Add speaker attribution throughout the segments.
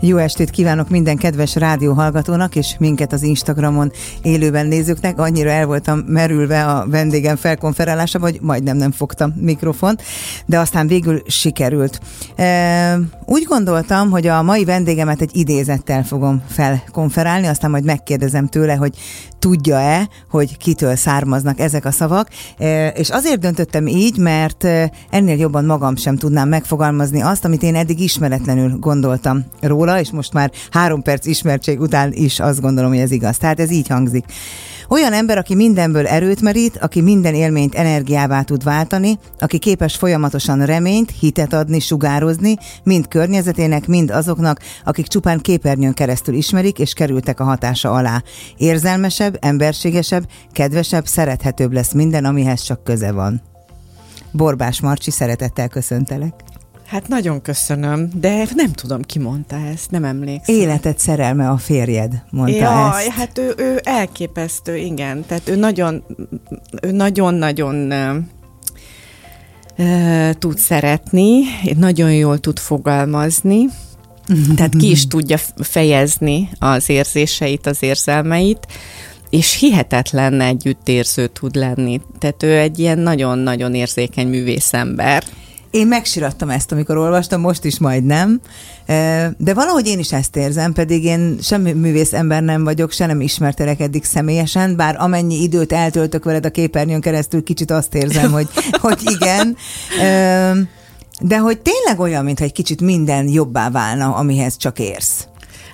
Speaker 1: Jó estét kívánok minden kedves rádióhallgatónak, és minket az Instagramon élőben nézőknek. Annyira el voltam merülve a vendégem felkonferálása, hogy majdnem nem fogtam mikrofont, de aztán végül sikerült. E, úgy gondoltam, hogy a mai vendégemet egy idézettel fogom felkonferálni, aztán majd megkérdezem tőle, hogy tudja-e, hogy kitől származnak ezek a szavak, e, és azért döntöttem így, mert ennél jobban magam sem tudnám megfogalmazni azt, amit én eddig ismeretlenül gondoltam róla, róla, és most már három perc ismertség után is azt gondolom, hogy ez igaz. Tehát ez így hangzik. Olyan ember, aki mindenből erőt merít, aki minden élményt energiává tud váltani, aki képes folyamatosan reményt, hitet adni, sugározni, mind környezetének, mind azoknak, akik csupán képernyőn keresztül ismerik és kerültek a hatása alá. Érzelmesebb, emberségesebb, kedvesebb, szerethetőbb lesz minden, amihez csak köze van. Borbás Marcsi, szeretettel köszöntelek.
Speaker 2: Hát nagyon köszönöm, de nem tudom, ki mondta ezt, nem emlékszem.
Speaker 1: Életed szerelme a férjed, mondta Jaj, ezt.
Speaker 2: hát ő, ő elképesztő, igen. Tehát ő nagyon, ő nagyon-nagyon tud szeretni, nagyon jól tud fogalmazni, tehát ki is tudja fejezni az érzéseit, az érzelmeit, és hihetetlen együttérző tud lenni. Tehát ő egy ilyen nagyon-nagyon érzékeny művészember.
Speaker 1: Én megsirattam ezt, amikor olvastam, most is majd nem, de valahogy én is ezt érzem, pedig én sem művész ember nem vagyok, se nem ismertelek eddig személyesen, bár amennyi időt eltöltök veled a képernyőn keresztül, kicsit azt érzem, hogy, hogy igen. De hogy tényleg olyan, mintha egy kicsit minden jobbá válna, amihez csak érsz.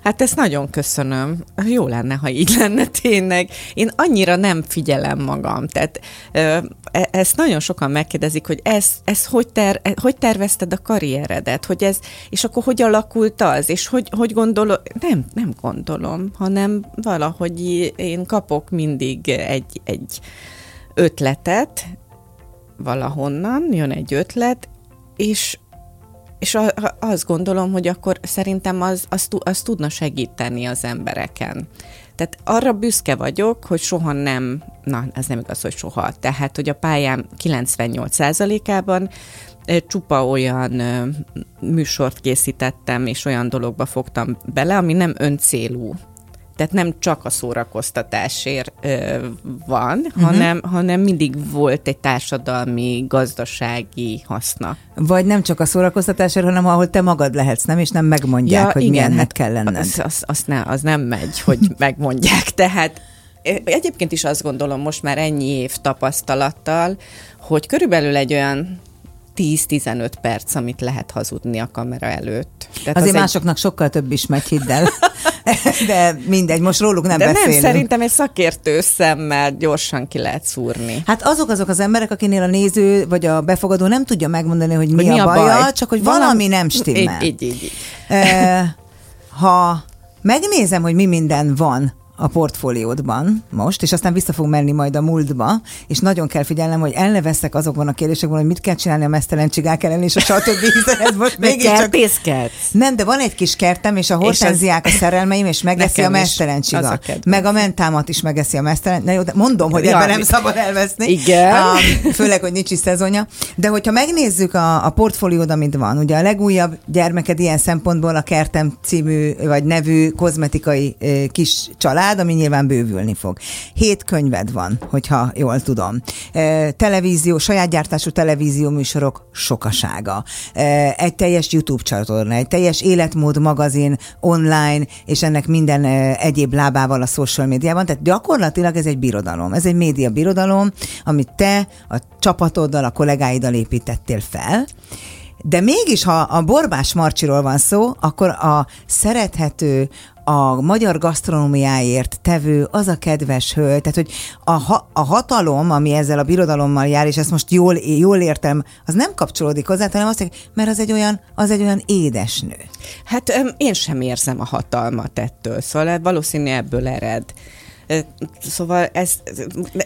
Speaker 2: Hát ezt nagyon köszönöm. Jó lenne, ha így lenne tényleg. Én annyira nem figyelem magam. Tehát e, ezt nagyon sokan megkérdezik, hogy ez, ez hogy, ter, e, hogy tervezted a karrieredet, hogy ez, és akkor hogy alakult az, és hogy, hogy gondolom, nem, nem gondolom, hanem valahogy én kapok mindig egy, egy ötletet, valahonnan jön egy ötlet, és és a, azt gondolom, hogy akkor szerintem az, az, az tudna segíteni az embereken. Tehát arra büszke vagyok, hogy soha nem, na, ez nem igaz, hogy soha, tehát, hogy a pályám 98%-ában csupa olyan műsort készítettem, és olyan dologba fogtam bele, ami nem öncélú tehát nem csak a szórakoztatásért ö, van, uh-huh. hanem, hanem mindig volt egy társadalmi, gazdasági haszna.
Speaker 1: Vagy nem csak a szórakoztatásért, hanem ahol te magad lehetsz, nem? És nem megmondják, ja, hogy igen, milyennek hát kell lenned.
Speaker 2: Az, az, az, ne, az nem megy, hogy megmondják. Tehát egyébként is azt gondolom most már ennyi év tapasztalattal, hogy körülbelül egy olyan 10-15 perc, amit lehet hazudni a kamera előtt.
Speaker 1: Tehát Azért az másoknak egy... sokkal több is megy, hidd el. De mindegy, most róluk nem
Speaker 2: De
Speaker 1: beszélünk.
Speaker 2: nem, szerintem egy szakértő szemmel gyorsan ki lehet szúrni.
Speaker 1: Hát azok azok az emberek, akinél a néző vagy a befogadó nem tudja megmondani, hogy mi, hogy mi a, a baja, baj? csak hogy valami, valami nem stimmel.
Speaker 2: Így, így, így. így.
Speaker 1: Ha megnézem, hogy mi minden van a portfóliódban most, és aztán vissza fog menni majd a múltba, és nagyon kell figyelnem, hogy el ne veszek azokban a kérdésekben, hogy mit kell csinálni a mesztelen csigák ellen, és a stb. hiszen most még
Speaker 2: csak...
Speaker 1: Nem, de van egy kis kertem, és a hortenziák a szerelmeim, és megeszi a mesztelen csiga. A meg a mentámat is megeszi a mesztelen. Na jó, de mondom, hogy ja, ebben nem szabad elveszni.
Speaker 2: Igen.
Speaker 1: Um, főleg, hogy nincs is szezonja. De hogyha megnézzük a, a portfóliód, amit van, ugye a legújabb gyermeked ilyen szempontból a Kertem című, vagy nevű kozmetikai kis család, család, ami nyilván bővülni fog. Hét könyved van, hogyha jól tudom. Televízió, saját gyártású televízió műsorok sokasága. Egy teljes YouTube csatorna, egy teljes életmód magazin online, és ennek minden egyéb lábával a social médiában. Tehát gyakorlatilag ez egy birodalom. Ez egy média birodalom, amit te a csapatoddal, a kollégáiddal építettél fel. De mégis, ha a Borbás Marcsiról van szó, akkor a szerethető, a magyar gasztronómiáért tevő az a kedves hölgy, tehát hogy a, ha, a hatalom, ami ezzel a birodalommal jár, és ezt most jól, jól értem, az nem kapcsolódik hozzá, hanem azt mert az egy olyan, az egy olyan édesnő.
Speaker 2: Hát én sem érzem a hatalmat ettől, szóval valószínű ebből ered. Szóval ez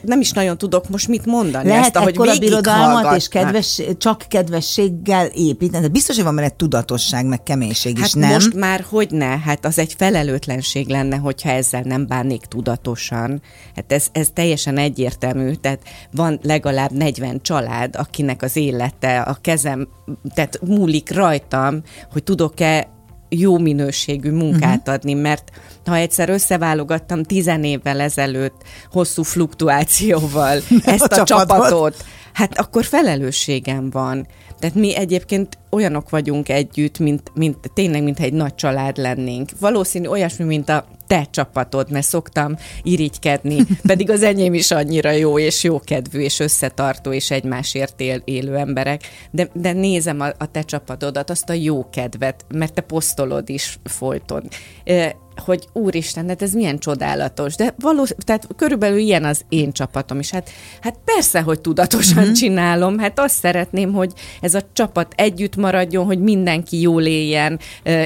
Speaker 2: nem is nagyon tudok most mit mondani.
Speaker 1: Lehet
Speaker 2: ezt, ahogy
Speaker 1: ekkora birodalmat és kedves, csak kedvességgel építeni. De biztos, hogy van benne tudatosság, meg keménység is,
Speaker 2: Hát
Speaker 1: nem?
Speaker 2: most már hogy ne? Hát az egy felelőtlenség lenne, hogyha ezzel nem bánnék tudatosan. Hát ez, ez teljesen egyértelmű. Tehát van legalább 40 család, akinek az élete, a kezem, tehát múlik rajtam, hogy tudok-e jó minőségű munkát uh-huh. adni, mert ha egyszer összeválogattam tizen évvel ezelőtt hosszú fluktuációval ezt a,
Speaker 1: A csapatot,
Speaker 2: hát akkor felelősségem van. Tehát mi egyébként olyanok vagyunk együtt, mint, mint tényleg, mintha egy nagy család lennénk. Valószínű olyasmi, mint a te csapatod, mert szoktam irigykedni, pedig az enyém is annyira jó, és jókedvű, és összetartó, és egymásért él, élő emberek, de, de nézem a, a te csapatodat, azt a jó kedvet, mert te posztolod is folyton. E, hogy úristen, hát ez milyen csodálatos. De valós, tehát körülbelül ilyen az én csapatom is. Hát, hát persze, hogy tudatosan uh-huh. csinálom, hát azt szeretném, hogy ez a csapat együtt maradjon, hogy mindenki jól éljen,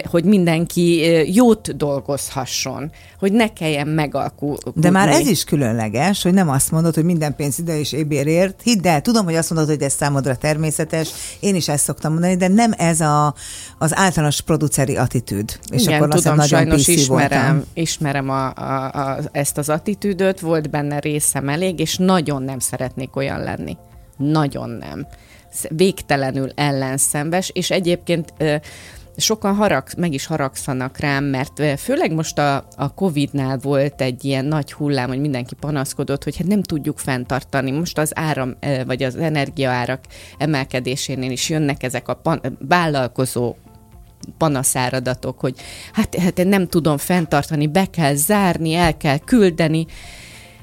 Speaker 2: hogy mindenki jót dolgozhasson, hogy ne kelljen megalkulni.
Speaker 1: De már ez is különleges, hogy nem azt mondod, hogy minden pénz ide és ébérért. Hidd el, tudom, hogy azt mondod, hogy ez számodra természetes, én is ezt szoktam mondani, de nem ez a, az általános produceri attitűd. És
Speaker 2: Igen,
Speaker 1: akkor
Speaker 2: tudom,
Speaker 1: nagyon
Speaker 2: sajnos ismerem,
Speaker 1: voltam.
Speaker 2: ismerem a, a, a, ezt az attitűdöt, volt benne részem elég, és nagyon nem szeretnék olyan lenni. Nagyon nem. Végtelenül ellenszembes, és egyébként sokan harag, meg is haragszanak rám, mert főleg most a, a Covid-nál volt egy ilyen nagy hullám, hogy mindenki panaszkodott, hogy hát nem tudjuk fenntartani. Most az áram, vagy az energiaárak emelkedésénél is jönnek ezek a pan- vállalkozó panaszáradatok, hogy hát, hát én nem tudom fenntartani, be kell zárni, el kell küldeni,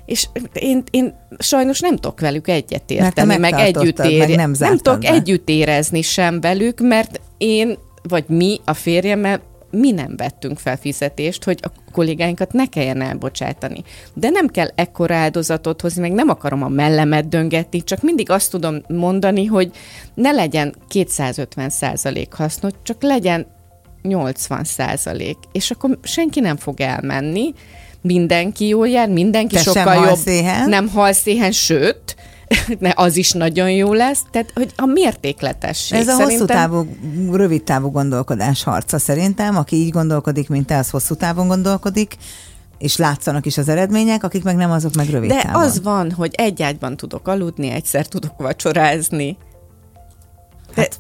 Speaker 2: és én, én sajnos nem tudok velük
Speaker 1: Mert
Speaker 2: egyetérteni,
Speaker 1: te
Speaker 2: meg együtt
Speaker 1: meg
Speaker 2: ér,
Speaker 1: nem
Speaker 2: nem tudok
Speaker 1: be.
Speaker 2: együtt érezni sem velük, mert én, vagy mi, a férjemmel, mi nem vettünk fel fizetést, hogy a kollégáinkat ne kelljen elbocsátani. De nem kell ekkora áldozatot hozni, meg nem akarom a mellemet döngetni, csak mindig azt tudom mondani, hogy ne legyen 250 százalék hasznos, csak legyen 80 százalék, és akkor senki nem fog elmenni, mindenki jól jár, mindenki
Speaker 1: Te sem
Speaker 2: sokkal
Speaker 1: halsz
Speaker 2: jobb.
Speaker 1: éhen.
Speaker 2: Nem halszéhen, sőt, ne, az is nagyon jó lesz, tehát hogy a mértékletesség.
Speaker 1: Ez a
Speaker 2: Szerintem-
Speaker 1: hosszú távú, rövid távú gondolkodás harca szerintem. Aki így gondolkodik, mint te, az hosszú távon gondolkodik, és látszanak is az eredmények, akik meg nem, azok meg rövid
Speaker 2: De
Speaker 1: távon.
Speaker 2: az van, hogy egy ágyban tudok aludni, egyszer tudok vacsorázni. De,
Speaker 1: Hát-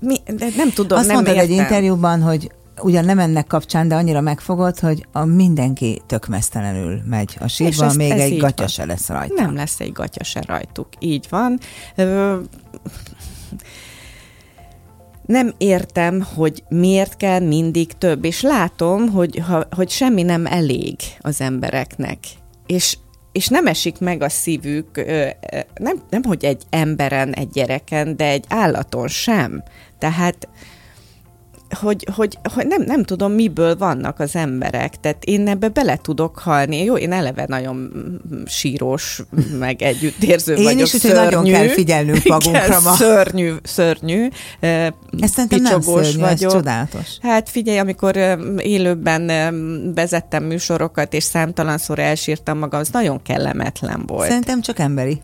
Speaker 2: mi, de nem tudom,
Speaker 1: Azt
Speaker 2: nem
Speaker 1: mondtad
Speaker 2: értem.
Speaker 1: egy interjúban, hogy ugyan nem ennek kapcsán, de annyira megfogod, hogy a mindenki tökmesztelenül megy a sírba,
Speaker 2: ez-
Speaker 1: még
Speaker 2: ez
Speaker 1: egy gatya
Speaker 2: van.
Speaker 1: se lesz rajta.
Speaker 2: Nem lesz egy gatya se rajtuk. Így van. Ö, nem értem, hogy miért kell mindig több, és látom, hogy, ha, hogy semmi nem elég az embereknek. És, és nem esik meg a szívük, nem, nem hogy egy emberen, egy gyereken, de egy állaton sem. Tehát hogy, hogy, hogy nem, nem tudom, miből vannak az emberek. Tehát én ebbe bele tudok halni. Jó, én eleve nagyon sírós, meg együttérző
Speaker 1: Én
Speaker 2: vagyok.
Speaker 1: is, úgyhogy nagyon
Speaker 2: szörnyű.
Speaker 1: kell figyelnünk magunkra
Speaker 2: Igen,
Speaker 1: ma.
Speaker 2: Szörnyű, szörnyű.
Speaker 1: Ez szerintem nem szörnyű, ez
Speaker 2: vagyok.
Speaker 1: csodálatos.
Speaker 2: Hát figyelj, amikor élőben vezettem műsorokat, és számtalanszor elsírtam magam, az nagyon kellemetlen volt.
Speaker 1: Szerintem csak emberi.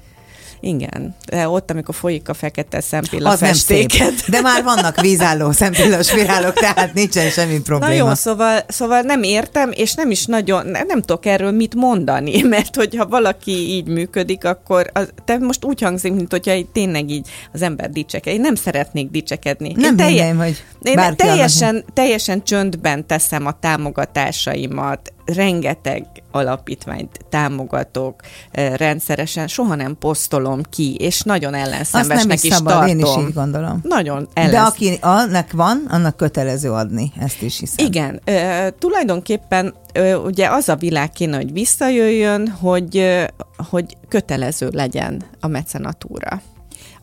Speaker 2: Igen. De ott, amikor folyik a fekete szempilla
Speaker 1: Az nem szép. De már vannak vízálló szempillaszpirálok, tehát nincsen semmi probléma.
Speaker 2: Na jó, szóval, szóval nem értem, és nem is nagyon, nem, nem tudok erről mit mondani, mert hogyha valaki így működik, akkor az, te most úgy hangzik, mint hogyha tényleg így az ember dicseket. Én nem szeretnék dicsekedni.
Speaker 1: Nem
Speaker 2: én telje-
Speaker 1: minden, hogy
Speaker 2: én teljesen, teljesen csöndben teszem a támogatásaimat, rengeteg alapítványt támogatok rendszeresen, soha nem posztolom ki, és nagyon ellenszembesnek
Speaker 1: is
Speaker 2: is,
Speaker 1: szabad,
Speaker 2: tartom.
Speaker 1: én is így gondolom.
Speaker 2: Nagyon
Speaker 1: De
Speaker 2: ellensz...
Speaker 1: aki annak van, annak kötelező adni, ezt is hiszem.
Speaker 2: Igen, tulajdonképpen ugye az a világ kéne, hogy visszajöjjön, hogy, hogy kötelező legyen a mecenatúra.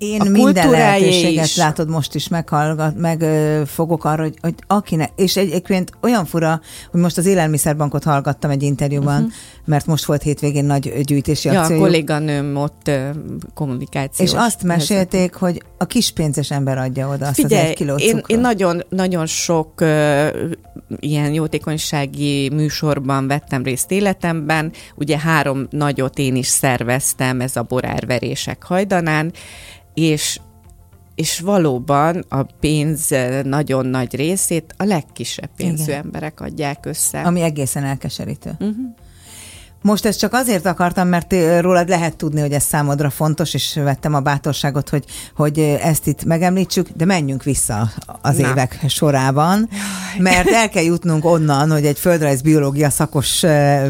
Speaker 1: Én
Speaker 2: a
Speaker 1: minden lehetőséget
Speaker 2: is.
Speaker 1: látod, most is meghallgat, meg ö, fogok arra, hogy, hogy akinek, és egyébként olyan fura, hogy most az Élelmiszerbankot hallgattam egy interjúban, uh-huh. mert most volt hétvégén nagy gyűjtési
Speaker 2: Ja, a
Speaker 1: akció.
Speaker 2: kolléganőm ott ö, kommunikációs.
Speaker 1: És azt mesélték, hogy a kispénzes ember adja oda azt
Speaker 2: Figyelj,
Speaker 1: az egy kiló
Speaker 2: én, én nagyon, nagyon sok uh, ilyen jótékonysági műsorban vettem részt életemben. Ugye három nagyot én is szerveztem, ez a borárverések hajdanán, és és valóban a pénz nagyon nagy részét a legkisebb pénzű
Speaker 1: Igen.
Speaker 2: emberek adják össze.
Speaker 1: Ami egészen elkeserítő. Uh-huh. Most ezt csak azért akartam, mert rólad lehet tudni, hogy ez számodra fontos, és vettem a bátorságot, hogy, hogy ezt itt megemlítsük, de menjünk vissza az
Speaker 2: Na.
Speaker 1: évek sorában, mert el kell jutnunk onnan, hogy egy földrajz biológia szakos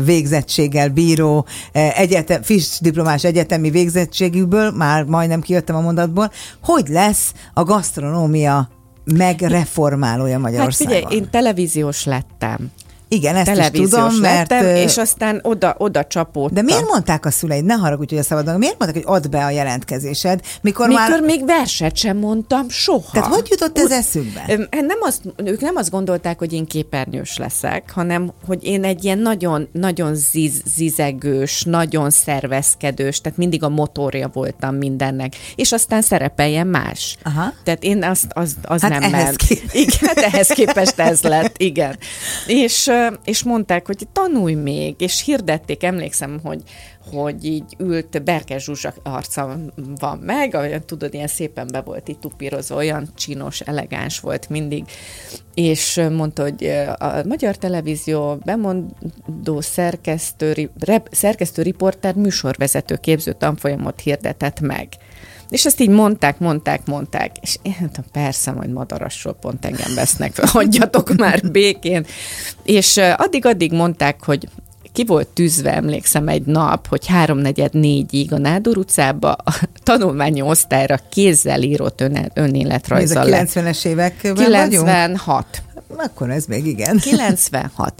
Speaker 1: végzettséggel bíró, egyetem, friss diplomás egyetemi végzettségűből, már majdnem kijöttem a mondatból, hogy lesz a gasztronómia megreformálója
Speaker 2: Hát
Speaker 1: Magyarországon.
Speaker 2: figyelj, én televíziós lettem.
Speaker 1: Igen, ezt is tudom, mert...
Speaker 2: lettem, és aztán oda, oda csapódtam.
Speaker 1: De miért mondták a szüleid, ne haragudj, hogy a szabadon, miért mondták, hogy add be a jelentkezésed, mikor,
Speaker 2: Mikor
Speaker 1: már...
Speaker 2: még verset sem mondtam soha.
Speaker 1: Tehát hogy jutott ez eszükbe?
Speaker 2: Öm, Nem azt, ők nem azt gondolták, hogy én képernyős leszek, hanem hogy én egy ilyen nagyon, nagyon ziz, zizegős, nagyon szervezkedős, tehát mindig a motorja voltam mindennek. És aztán szerepeljen más.
Speaker 1: Aha.
Speaker 2: Tehát én azt, az, az
Speaker 1: Hát
Speaker 2: nem
Speaker 1: ehhez
Speaker 2: ment.
Speaker 1: képest.
Speaker 2: Igen, hát ehhez képest ez lett, igen. És, és mondták, hogy tanulj még, és hirdették, emlékszem, hogy hogy így ült, Berkes Zsuzsa arca van meg, olyan tudod, ilyen szépen be volt itt tupírozva, olyan csinos, elegáns volt mindig, és mondta, hogy a Magyar Televízió bemondó szerkesztő, rep, szerkesztő riporter műsorvezető képző tanfolyamot hirdetett meg. És ezt így mondták, mondták, mondták, és én mondtam, persze, majd madarasról pont engem vesznek hagyjatok már békén. És addig-addig mondták, hogy ki volt tűzve, emlékszem, egy nap, hogy háromnegyed négyig a Nádor utcába a tanulmányi osztályra kézzel írott ön,
Speaker 1: Ez a
Speaker 2: önéletrajzzal lett.
Speaker 1: 90-es években vagyunk?
Speaker 2: 96.
Speaker 1: Akkor ez még igen.
Speaker 2: 96.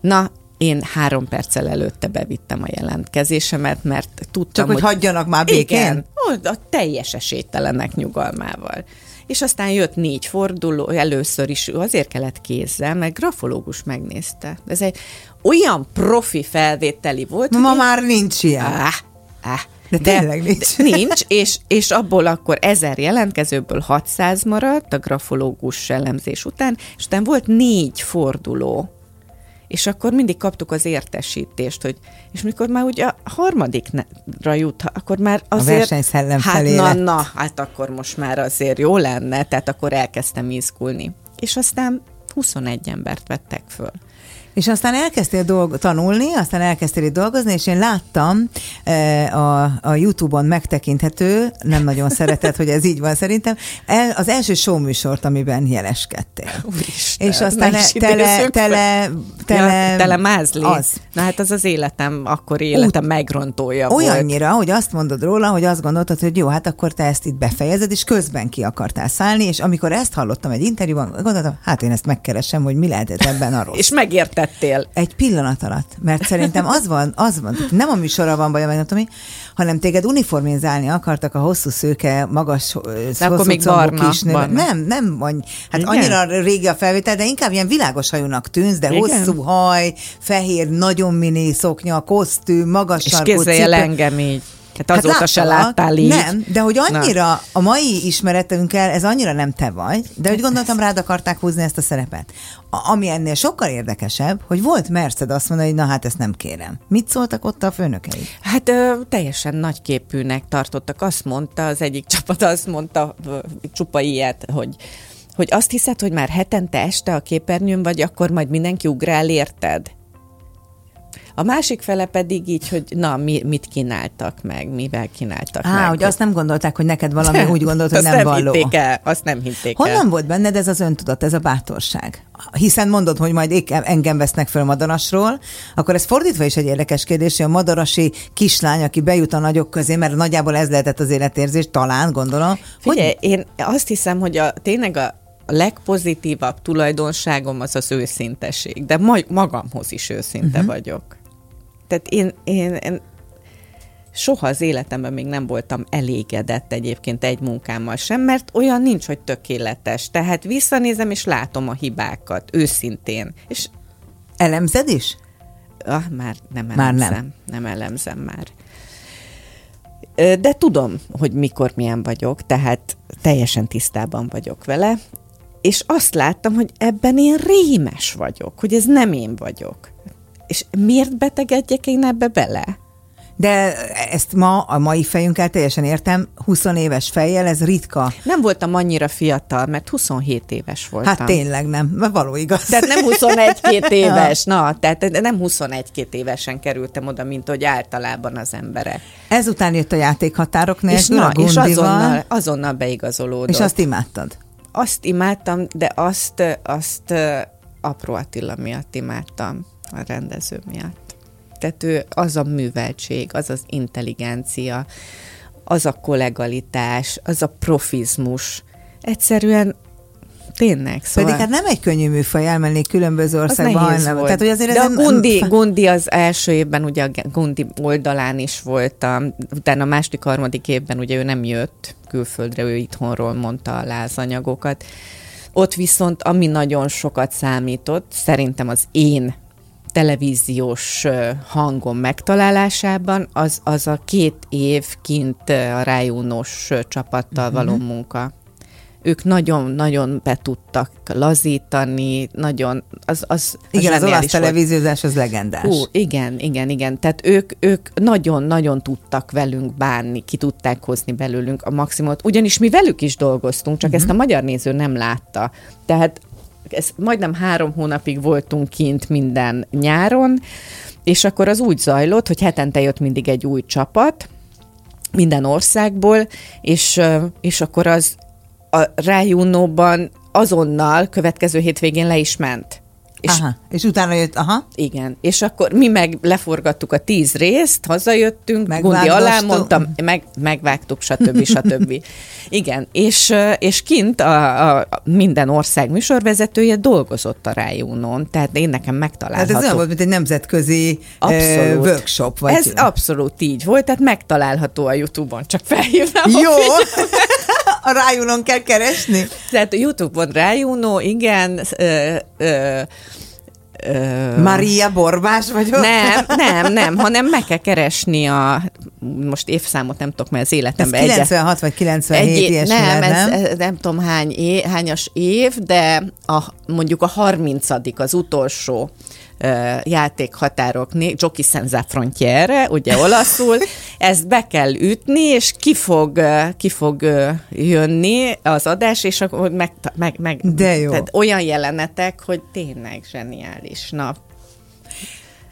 Speaker 2: Na, én három perccel előtte bevittem a jelentkezésemet, mert tudtam,
Speaker 1: Csak hogy hagyjanak már békén?
Speaker 2: Igen, a teljes esélytelenek nyugalmával. És aztán jött négy forduló, először is azért kellett kézzel, mert grafológus megnézte. Ez egy olyan profi felvételi volt,
Speaker 1: Ma
Speaker 2: hogy
Speaker 1: már nincs ilyen.
Speaker 2: Ah, ah.
Speaker 1: De tényleg nincs.
Speaker 2: De nincs, és, és abból akkor ezer jelentkezőből 600 maradt a grafológus elemzés után, és utána volt négy forduló. És akkor mindig kaptuk az értesítést, hogy és mikor már ugye a harmadikra jut, akkor már azért...
Speaker 1: versenyszellem
Speaker 2: hát
Speaker 1: felé
Speaker 2: na,
Speaker 1: lett.
Speaker 2: na, hát akkor most már azért jó lenne, tehát akkor elkezdtem izgulni. És aztán 21 embert vettek föl.
Speaker 1: És aztán elkezdtél dolg- tanulni, aztán elkezdtél itt dolgozni, és én láttam e, a, a YouTube-on megtekinthető, nem nagyon szereted, hogy ez így van szerintem, el, az első show műsort, amiben jeleskedtél.
Speaker 2: Úristen,
Speaker 1: és aztán
Speaker 2: is
Speaker 1: tele, tele, tele,
Speaker 2: ja, tele mázli.
Speaker 1: Az.
Speaker 2: Na hát az az életem, akkori életem megrontója volt.
Speaker 1: Olyannyira, hogy azt mondod róla, hogy azt gondoltad, hogy jó, hát akkor te ezt itt befejezed, és közben ki akartál szállni, és amikor ezt hallottam egy interjúban, gondoltam, hát én ezt megkeresem, hogy mi lehetett ebben a rossz.
Speaker 2: És megértettél.
Speaker 1: Egy pillanat alatt, mert szerintem az van, az van, nem a műsorra van bajom, nem tudom hanem téged uniformizálni akartak a hosszú szőke, magas,
Speaker 2: De akkor még barna, barna.
Speaker 1: Nem, nem, vagy, hát
Speaker 2: Igen?
Speaker 1: annyira régi a felvétel, de inkább ilyen világos hajúnak tűnsz, de
Speaker 2: Igen?
Speaker 1: hosszú haj, fehér, nagyon mini szoknya, kosztüm, magas
Speaker 2: És
Speaker 1: sarkú
Speaker 2: kézzel
Speaker 1: cipő.
Speaker 2: engem így. Hát azóta
Speaker 1: Hát
Speaker 2: se
Speaker 1: láttalak.
Speaker 2: láttál így.
Speaker 1: Nem, de hogy annyira a mai ismeretünkkel ez annyira nem te vagy, de hogy gondoltam rád akarták húzni ezt a szerepet. A, ami ennél sokkal érdekesebb, hogy volt Merced azt mondani, hogy na hát ezt nem kérem. Mit szóltak ott a főnökei?
Speaker 2: Hát ö, teljesen nagyképűnek tartottak. Azt mondta, az egyik csapat azt mondta, ö, csupa ilyet, hogy hogy azt hiszed, hogy már hetente este a képernyőn vagy, akkor majd mindenki ugrál, érted? A másik fele pedig így, hogy na, mi, mit kínáltak meg, mivel kínáltak
Speaker 1: Á,
Speaker 2: meg.
Speaker 1: hogy azt nem gondolták, hogy neked valami úgy gondolt, hogy nem
Speaker 2: nem
Speaker 1: való.
Speaker 2: hitték el, azt nem hitték el.
Speaker 1: Honnan volt benned ez az öntudat, ez a bátorság? Hiszen mondod, hogy majd engem vesznek föl Madarasról, akkor ez fordítva is egy érdekes kérdés, hogy a madarasi kislány, aki bejut a nagyok közé, mert nagyjából ez lehetett az életérzés, talán gondolom.
Speaker 2: Figyelj, hogy... én azt hiszem, hogy a, tényleg a, a legpozitívabb tulajdonságom az az őszinteség, de ma, magamhoz is őszinte uh-huh. vagyok. Tehát én, én, én soha az életemben még nem voltam elégedett egyébként egy munkámmal sem, mert olyan nincs, hogy tökéletes. Tehát visszanézem, és látom a hibákat, őszintén. És
Speaker 1: Elemzed is?
Speaker 2: ah, már nem
Speaker 1: Már
Speaker 2: elemzem.
Speaker 1: nem.
Speaker 2: nem elemzem már. De tudom, hogy mikor milyen vagyok, tehát teljesen tisztában vagyok vele, és azt láttam, hogy ebben én rémes vagyok, hogy ez nem én vagyok. És miért betegedjek én ebbe bele?
Speaker 1: De ezt ma a mai fejünkkel teljesen értem, 20 éves fejjel ez ritka.
Speaker 2: Nem voltam annyira fiatal, mert 27 éves voltam.
Speaker 1: Hát tényleg nem, mert való igaz.
Speaker 2: Tehát nem 21-2 éves, na, tehát nem 21-2 évesen kerültem oda, mint hogy általában az emberek.
Speaker 1: Ezután jött a játékhatárok
Speaker 2: És,
Speaker 1: nélkül,
Speaker 2: na,
Speaker 1: a
Speaker 2: és azonnal, azonnal beigazolódott.
Speaker 1: és azt imádtad.
Speaker 2: azt imádtam, de azt, azt Apró Attila miatt imádtam, a rendező miatt. Tehát ő az a műveltség, az az intelligencia, az a kollegalitás, az a profizmus. Egyszerűen tényleg, szóval...
Speaker 1: Pedig hát nem egy könnyű műfaj elmenni különböző
Speaker 2: az
Speaker 1: országba.
Speaker 2: nehéz volt.
Speaker 1: Tehát, hogy azért
Speaker 2: De
Speaker 1: ez
Speaker 2: a Gundi, Gundi az első évben, ugye a Gundi oldalán is voltam, utána a második, harmadik évben ugye ő nem jött külföldre, ő itthonról mondta a lázanyagokat. Ott viszont, ami nagyon sokat számított, szerintem az én televíziós ö, hangom megtalálásában, az, az a két év kint a rájúnos csapattal való
Speaker 1: Mhm.
Speaker 2: munka. Ők nagyon-nagyon be tudtak lazítani, nagyon, az, az
Speaker 1: Igen, az olasz
Speaker 2: zseniális volt.
Speaker 1: televíziózás az legendás.
Speaker 2: Hú, igen, igen, igen. Tehát ők, ők nagyon-nagyon tudtak velünk bánni, ki tudták hozni belőlünk a maximumot. Ugyanis mi velük is dolgoztunk, csak uh-huh. ezt a magyar néző nem látta. Tehát ez majdnem három hónapig voltunk kint minden nyáron, és akkor az úgy zajlott, hogy hetente jött mindig egy új csapat, minden országból, és, és akkor az a rájúnóban azonnal következő hétvégén le is ment. És
Speaker 1: Aha. És utána jött, aha.
Speaker 2: igen, és akkor mi meg leforgattuk a tíz részt, hazajöttünk, Gundi alá mondtam, meg, megvágtuk, stb. stb. Igen, és, és kint a, a, minden ország műsorvezetője dolgozott a Rájúnon, tehát én nekem megtalálható.
Speaker 1: ez olyan volt, mint egy nemzetközi
Speaker 2: Abszolút.
Speaker 1: workshop. Vagy
Speaker 2: Ez abszolút így volt, tehát megtalálható a Youtube-on, csak felhívnám
Speaker 1: Jó! a rájúnon kell keresni?
Speaker 2: Tehát a Youtube-on Rájúnó, igen, ö, ö, ö,
Speaker 1: Maria Borbás vagyok?
Speaker 2: Nem, nem, nem, hanem meg kell keresni a, most évszámot nem tudok, mert az
Speaker 1: Ez
Speaker 2: életemben
Speaker 1: 96 vagy 97
Speaker 2: egy,
Speaker 1: ilyesmi
Speaker 2: nem,
Speaker 1: lehet,
Speaker 2: ez,
Speaker 1: nem?
Speaker 2: ez, nem tudom hány é, hányas év, de a, mondjuk a 30 az utolsó ö, játékhatároknél, Jockey Senza Frontiere, ugye olaszul, ezt be kell ütni, és ki fog, ki fog jönni az adás, és akkor meg, meg, meg
Speaker 1: De jó.
Speaker 2: Tehát olyan jelenetek, hogy tényleg zseniális. Na,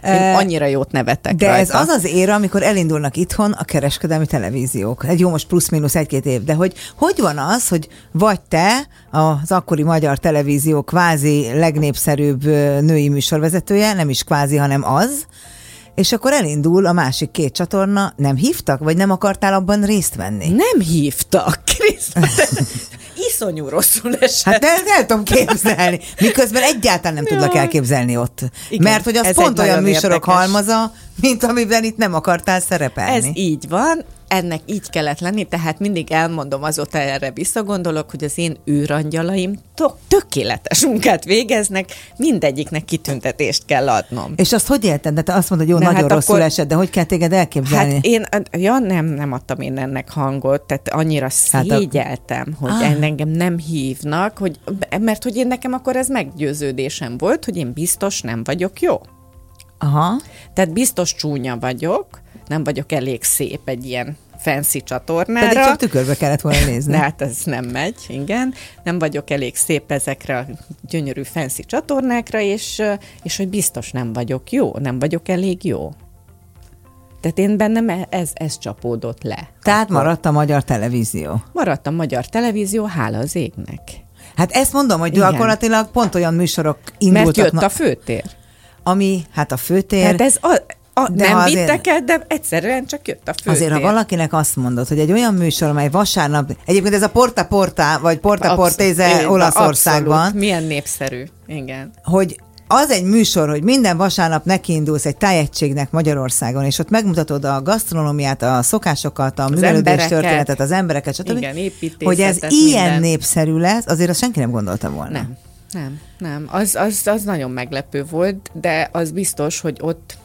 Speaker 2: én annyira jót nevetek
Speaker 1: De
Speaker 2: rajta.
Speaker 1: ez az az éra, amikor elindulnak itthon a kereskedelmi televíziók. Egy jó, most plusz-minusz egy-két év, de hogy hogy van az, hogy vagy te, az akkori magyar televízió kvázi legnépszerűbb női műsorvezetője, nem is kvázi, hanem az, és akkor elindul a másik két csatorna, nem hívtak, vagy nem akartál abban részt venni?
Speaker 2: Nem hívtak, Krisz. Iszonyú rosszul esett.
Speaker 1: Hát el, el tudom képzelni. Miközben egyáltalán nem tudlak elképzelni ott.
Speaker 2: Igen,
Speaker 1: Mert hogy az pont olyan műsorok
Speaker 2: érdekes.
Speaker 1: halmaza, mint amiben itt nem akartál szerepelni.
Speaker 2: Ez így van, ennek így kellett lenni, tehát mindig elmondom, azóta erre visszagondolok, hogy az én űrangyalaim to- tökéletes munkát végeznek, mindegyiknek kitüntetést kell adnom.
Speaker 1: És azt hogy élted? De te azt mondod, hogy jó,
Speaker 2: De
Speaker 1: nagyon
Speaker 2: hát
Speaker 1: rosszul
Speaker 2: akkor-
Speaker 1: esett, de hogy kell téged elképzelni?
Speaker 2: Hát én, ja nem, nem adtam én ennek hangot, tehát annyira
Speaker 1: Hát a-
Speaker 2: szégyeltem, hogy
Speaker 1: Ah.
Speaker 2: engem nem hívnak, hogy, mert hogy én nekem akkor ez meggyőződésem volt, hogy én biztos nem vagyok jó.
Speaker 1: Aha.
Speaker 2: Tehát biztos csúnya vagyok, nem vagyok elég szép egy ilyen fancy csatornára.
Speaker 1: Pedig csak tükörbe kellett volna nézni.
Speaker 2: De hát ez nem megy, igen. Nem vagyok elég szép ezekre a gyönyörű fancy csatornákra, és, és hogy biztos nem vagyok jó, nem vagyok elég jó. Tehát én bennem e- ez, ez csapódott le.
Speaker 1: Tehát maradt a magyar televízió.
Speaker 2: Maradt a magyar televízió, hála az égnek.
Speaker 1: Hát ezt mondom, hogy
Speaker 2: Igen.
Speaker 1: gyakorlatilag pont olyan műsorok
Speaker 2: Mert
Speaker 1: indultak,
Speaker 2: jött
Speaker 1: na-
Speaker 2: a főtér.
Speaker 1: ami hát a főtér.
Speaker 2: Tehát ez a, a,
Speaker 1: De
Speaker 2: nem
Speaker 1: azért-
Speaker 2: vittek el, de egyszerűen csak jött a főtér.
Speaker 1: Azért, ha valakinek azt mondod, hogy egy olyan műsor, amely vasárnap, egyébként ez a Porta Porta, vagy Porta
Speaker 2: Absz-
Speaker 1: Portéze Olaszországban,
Speaker 2: abszolút. Milyen népszerű, igen.
Speaker 1: hogy az egy műsor, hogy minden vasárnap nekiindulsz egy tájegységnek Magyarországon, és ott megmutatod a gasztronómiát, a szokásokat, a művelődés történetet, az embereket, stb.
Speaker 2: Igen,
Speaker 1: hogy ez ilyen
Speaker 2: minden.
Speaker 1: népszerű lesz, azért azt senki nem gondolta volna.
Speaker 2: Nem, nem, nem. Az, az, az nagyon meglepő volt, de az biztos, hogy ott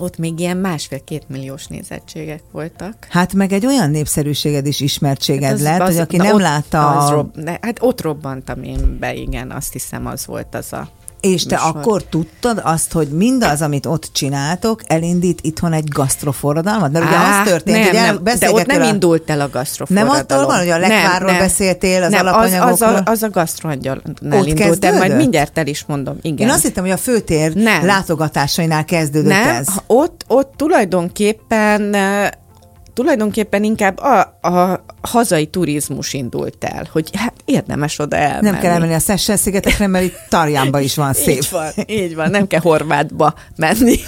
Speaker 2: ott még ilyen másfél-két milliós nézettségek voltak.
Speaker 1: Hát meg egy olyan népszerűséged is ismertséged
Speaker 2: Hát az-
Speaker 1: lett,
Speaker 2: az-
Speaker 1: hogy aki nem
Speaker 2: ott,
Speaker 1: látta,
Speaker 2: Az rob, de, hát ott robbantam én be, igen, azt hiszem az volt az a
Speaker 1: és te
Speaker 2: műsor.
Speaker 1: akkor tudtad azt, hogy mindaz, amit ott csináltok, elindít itthon egy gasztroforradalmat? Mert ugye
Speaker 2: Á,
Speaker 1: az történt,
Speaker 2: nem,
Speaker 1: hogy el-
Speaker 2: nem, de ott nem
Speaker 1: a-
Speaker 2: indult el a gasztroforradalom.
Speaker 1: Nem attól van, hogy a lekvárról beszéltél, az
Speaker 2: nem, az,
Speaker 1: alapanyagokról?
Speaker 2: az, a, az a gasztroangyalnál indult el, majd
Speaker 1: kezdődött?
Speaker 2: mindjárt el is mondom. Igen.
Speaker 1: Én azt hittem, hogy a főtér
Speaker 2: Nem.
Speaker 1: látogatásainál kezdődött
Speaker 2: nem,
Speaker 1: ez.
Speaker 2: ott, ott tulajdonképpen eh, tulajdonképpen inkább a, a hazai turizmus indult el, hogy hát érdemes oda elmenni.
Speaker 1: Nem kell elmenni a Seychelles szigetekre, mert itt Tarjánban is van szép.
Speaker 2: Így van, így van, nem kell Horvátba menni.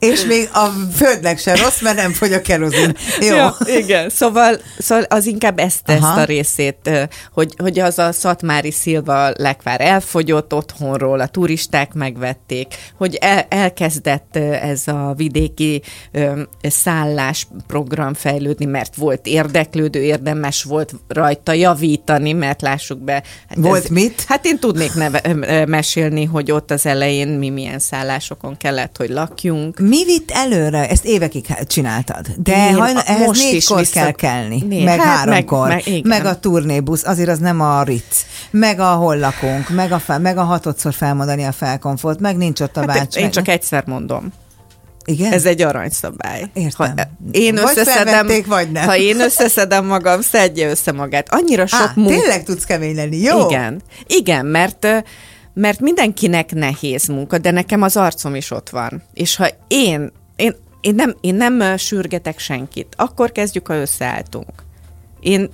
Speaker 1: És még a földnek se rossz, mert nem fogy a kerozin. Jó.
Speaker 2: Ja, igen, szóval, szóval az inkább ezt, ezt a részét, hogy, hogy az a Szatmári Szilva lekvár elfogyott otthonról, a turisták megvették, hogy el, elkezdett ez a vidéki ö, szállásprogram fejlődni, mert volt érdeklődő, érdemes volt rajta javítani, mert lássuk be. Hát
Speaker 1: Volt mit?
Speaker 2: Hát én tudnék neve, mesélni, hogy ott az elején mi milyen szállásokon kellett, hogy lakjunk.
Speaker 1: Mi vitt előre? Ezt évekig csináltad. De
Speaker 2: Én
Speaker 1: hajna, ehhez
Speaker 2: most is
Speaker 1: négykor
Speaker 2: vissza-
Speaker 1: kell kelni,
Speaker 2: Né-
Speaker 1: meg
Speaker 2: hát
Speaker 1: háromkor, meg,
Speaker 2: meg-
Speaker 1: meg a turnébusz, azért az nem a Ritz, meg a hol lakunk, meg a, fel, meg a hatodszor felmondani a felkomfort, meg nincs ott a
Speaker 2: Hát
Speaker 1: bács.
Speaker 2: én
Speaker 1: meg-
Speaker 2: csak egyszer mondom.
Speaker 1: Igen?
Speaker 2: Ez egy aranyszabály.
Speaker 1: Értem.
Speaker 2: Ha én
Speaker 1: Vagy
Speaker 2: összeszedem,
Speaker 1: vagy nem.
Speaker 2: Ha én összeszedem magam, szedje össze magát. Annyira sok
Speaker 1: Á,
Speaker 2: munka.
Speaker 1: tényleg tudsz kemény lenni, jó?
Speaker 2: Igen. Igen, mert mert mindenkinek nehéz munka, de nekem az arcom is ott van. És ha én, én, én nem, én nem sürgetek senkit, akkor kezdjük, ha összeálltunk. Én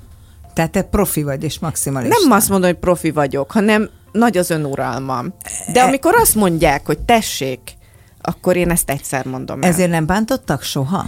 Speaker 1: Tehát te profi vagy, és maximalista.
Speaker 2: nem azt mondom, hogy profi vagyok, hanem nagy az önuralmam. De
Speaker 1: E-
Speaker 2: amikor azt mondják, hogy tessék, akkor én ezt egyszer mondom el.
Speaker 1: Ezért nem bántottak soha?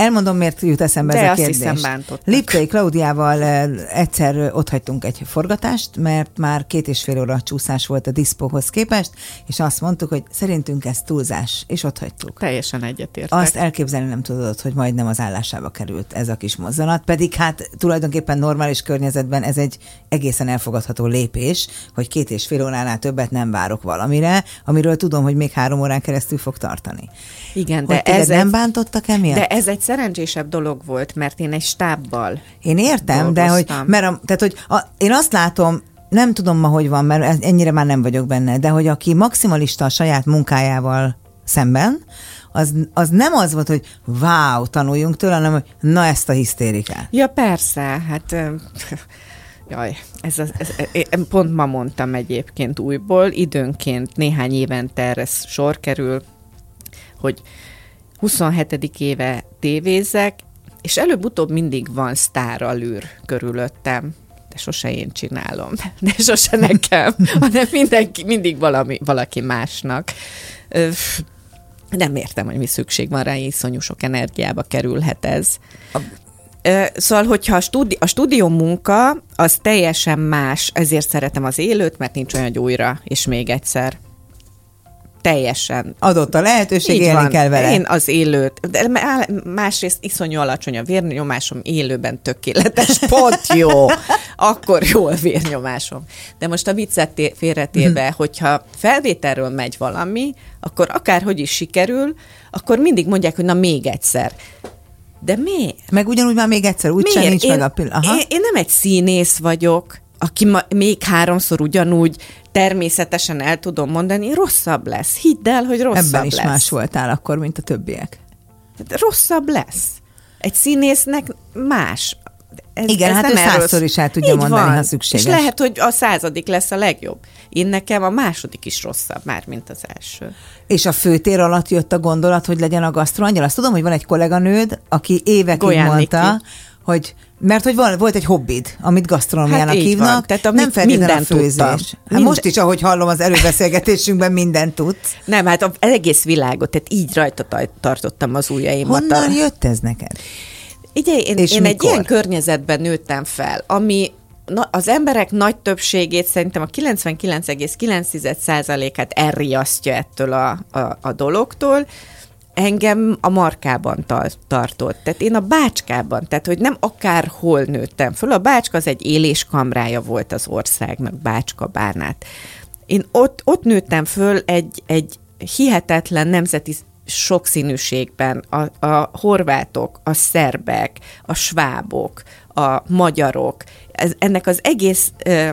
Speaker 1: Elmondom, miért jut eszembe
Speaker 2: De
Speaker 1: ez a
Speaker 2: azt
Speaker 1: kérdés.
Speaker 2: hiszem, bántottak.
Speaker 1: Liptai Klaudiával eh, egyszer eh, otthagytunk egy forgatást, mert már két és fél óra csúszás volt a diszpóhoz képest, és azt mondtuk, hogy szerintünk ez túlzás, és ott hagytuk.
Speaker 2: Teljesen egyetértek.
Speaker 1: Azt elképzelni nem tudod, hogy majdnem az állásába került ez a kis mozzanat, pedig hát tulajdonképpen normális környezetben ez egy egészen elfogadható lépés, hogy két és fél óránál többet nem várok valamire, amiről tudom, hogy még három órán keresztül fog tartani.
Speaker 2: Igen,
Speaker 1: Hogy
Speaker 2: de ez,
Speaker 1: nem
Speaker 2: egy,
Speaker 1: bántottak emiatt?
Speaker 2: de ez egy szerencsésebb dolog volt, mert én egy stábbal
Speaker 1: Én értem, de hogy,
Speaker 2: dolgoztam.
Speaker 1: mert a, tehát, hogy a, én azt látom, nem tudom ma, hogy van, mert ez- ennyire már nem vagyok benne, de hogy aki maximalista a saját munkájával szemben, az, az nem az volt, hogy wow, tanuljunk tőle, hanem hogy na ezt a hisztérikát.
Speaker 2: Ja, persze, hát... Jaj, ez, az, ez, én pont ma mondtam egyébként újból, időnként néhány évente erre sor kerül, hogy 27. éve tévézek, és előbb-utóbb mindig van sztáralűr körülöttem. De sose én csinálom, de sose nekem, hanem mindenki, mindig valami, valaki másnak. Nem értem, hogy mi szükség van rá, iszonyú sok energiába kerülhet ez. Szóval, hogyha a, stúdi- a stúdió munka, az teljesen más, ezért szeretem az élőt, mert nincs olyan, hogy újra, és még egyszer. Teljesen.
Speaker 1: Adott a lehetőség,
Speaker 2: Így
Speaker 1: élni
Speaker 2: van.
Speaker 1: kell vele.
Speaker 2: Én az élőt, de má- másrészt iszonyú alacsony a vérnyomásom, élőben tökéletes, pont jó. Akkor jó a vérnyomásom. De most a viccet té- félretéve, hogyha felvételről megy valami, akkor akárhogy is sikerül, akkor mindig mondják, hogy na még egyszer. De miért?
Speaker 1: Meg ugyanúgy már még egyszer, úgyse nincs
Speaker 2: én,
Speaker 1: meg a pillanat.
Speaker 2: Én, én nem egy színész vagyok, aki ma, még háromszor ugyanúgy természetesen el tudom mondani, rosszabb lesz. Hidd el, hogy rosszabb
Speaker 1: Ebben is
Speaker 2: lesz.
Speaker 1: más voltál akkor, mint a többiek.
Speaker 2: De rosszabb lesz. Egy színésznek más. Ez,
Speaker 1: Igen, hát ő
Speaker 2: erről
Speaker 1: százszor
Speaker 2: szól.
Speaker 1: is el tudja
Speaker 2: Így
Speaker 1: mondani,
Speaker 2: van.
Speaker 1: ha szükséges.
Speaker 2: És lehet, hogy a századik lesz a legjobb. Én nekem a második is rosszabb már, mint az első.
Speaker 1: És a főtér alatt jött a gondolat, hogy legyen a gasztroangyal. Azt tudom, hogy van egy kolléganőd, aki évekig
Speaker 2: Golyán
Speaker 1: mondta,
Speaker 2: Niki.
Speaker 1: hogy mert hogy van, volt egy hobbid, amit gasztronómiának
Speaker 2: Hát
Speaker 1: hívnak,
Speaker 2: van. Tehát
Speaker 1: nem feltétlenül a főzés.
Speaker 2: tudtam.
Speaker 1: Hát
Speaker 2: Minden-
Speaker 1: most is, ahogy hallom az előbeszélgetésünkben, mindent tudsz.
Speaker 2: Nem, hát az egész világot, tehát így rajta tartottam az ujjaimat.
Speaker 1: Honnan jött ez neked?
Speaker 2: Ugye én,
Speaker 1: És
Speaker 2: én egy ilyen környezetben nőttem fel, ami az emberek nagy többségét szerintem a 99,9%-át elriasztja ettől a, a, a dologtól, engem a markában tar- tartott. Tehát én a bácskában, tehát hogy nem akárhol nőttem föl. A bácska az egy éléskamrája volt az országnak, bácska bánát. Én ott, ott nőttem föl egy, egy hihetetlen nemzeti sokszínűségben a, a horvátok, a szerbek, a svábok, a magyarok, ez, ennek az egész ö,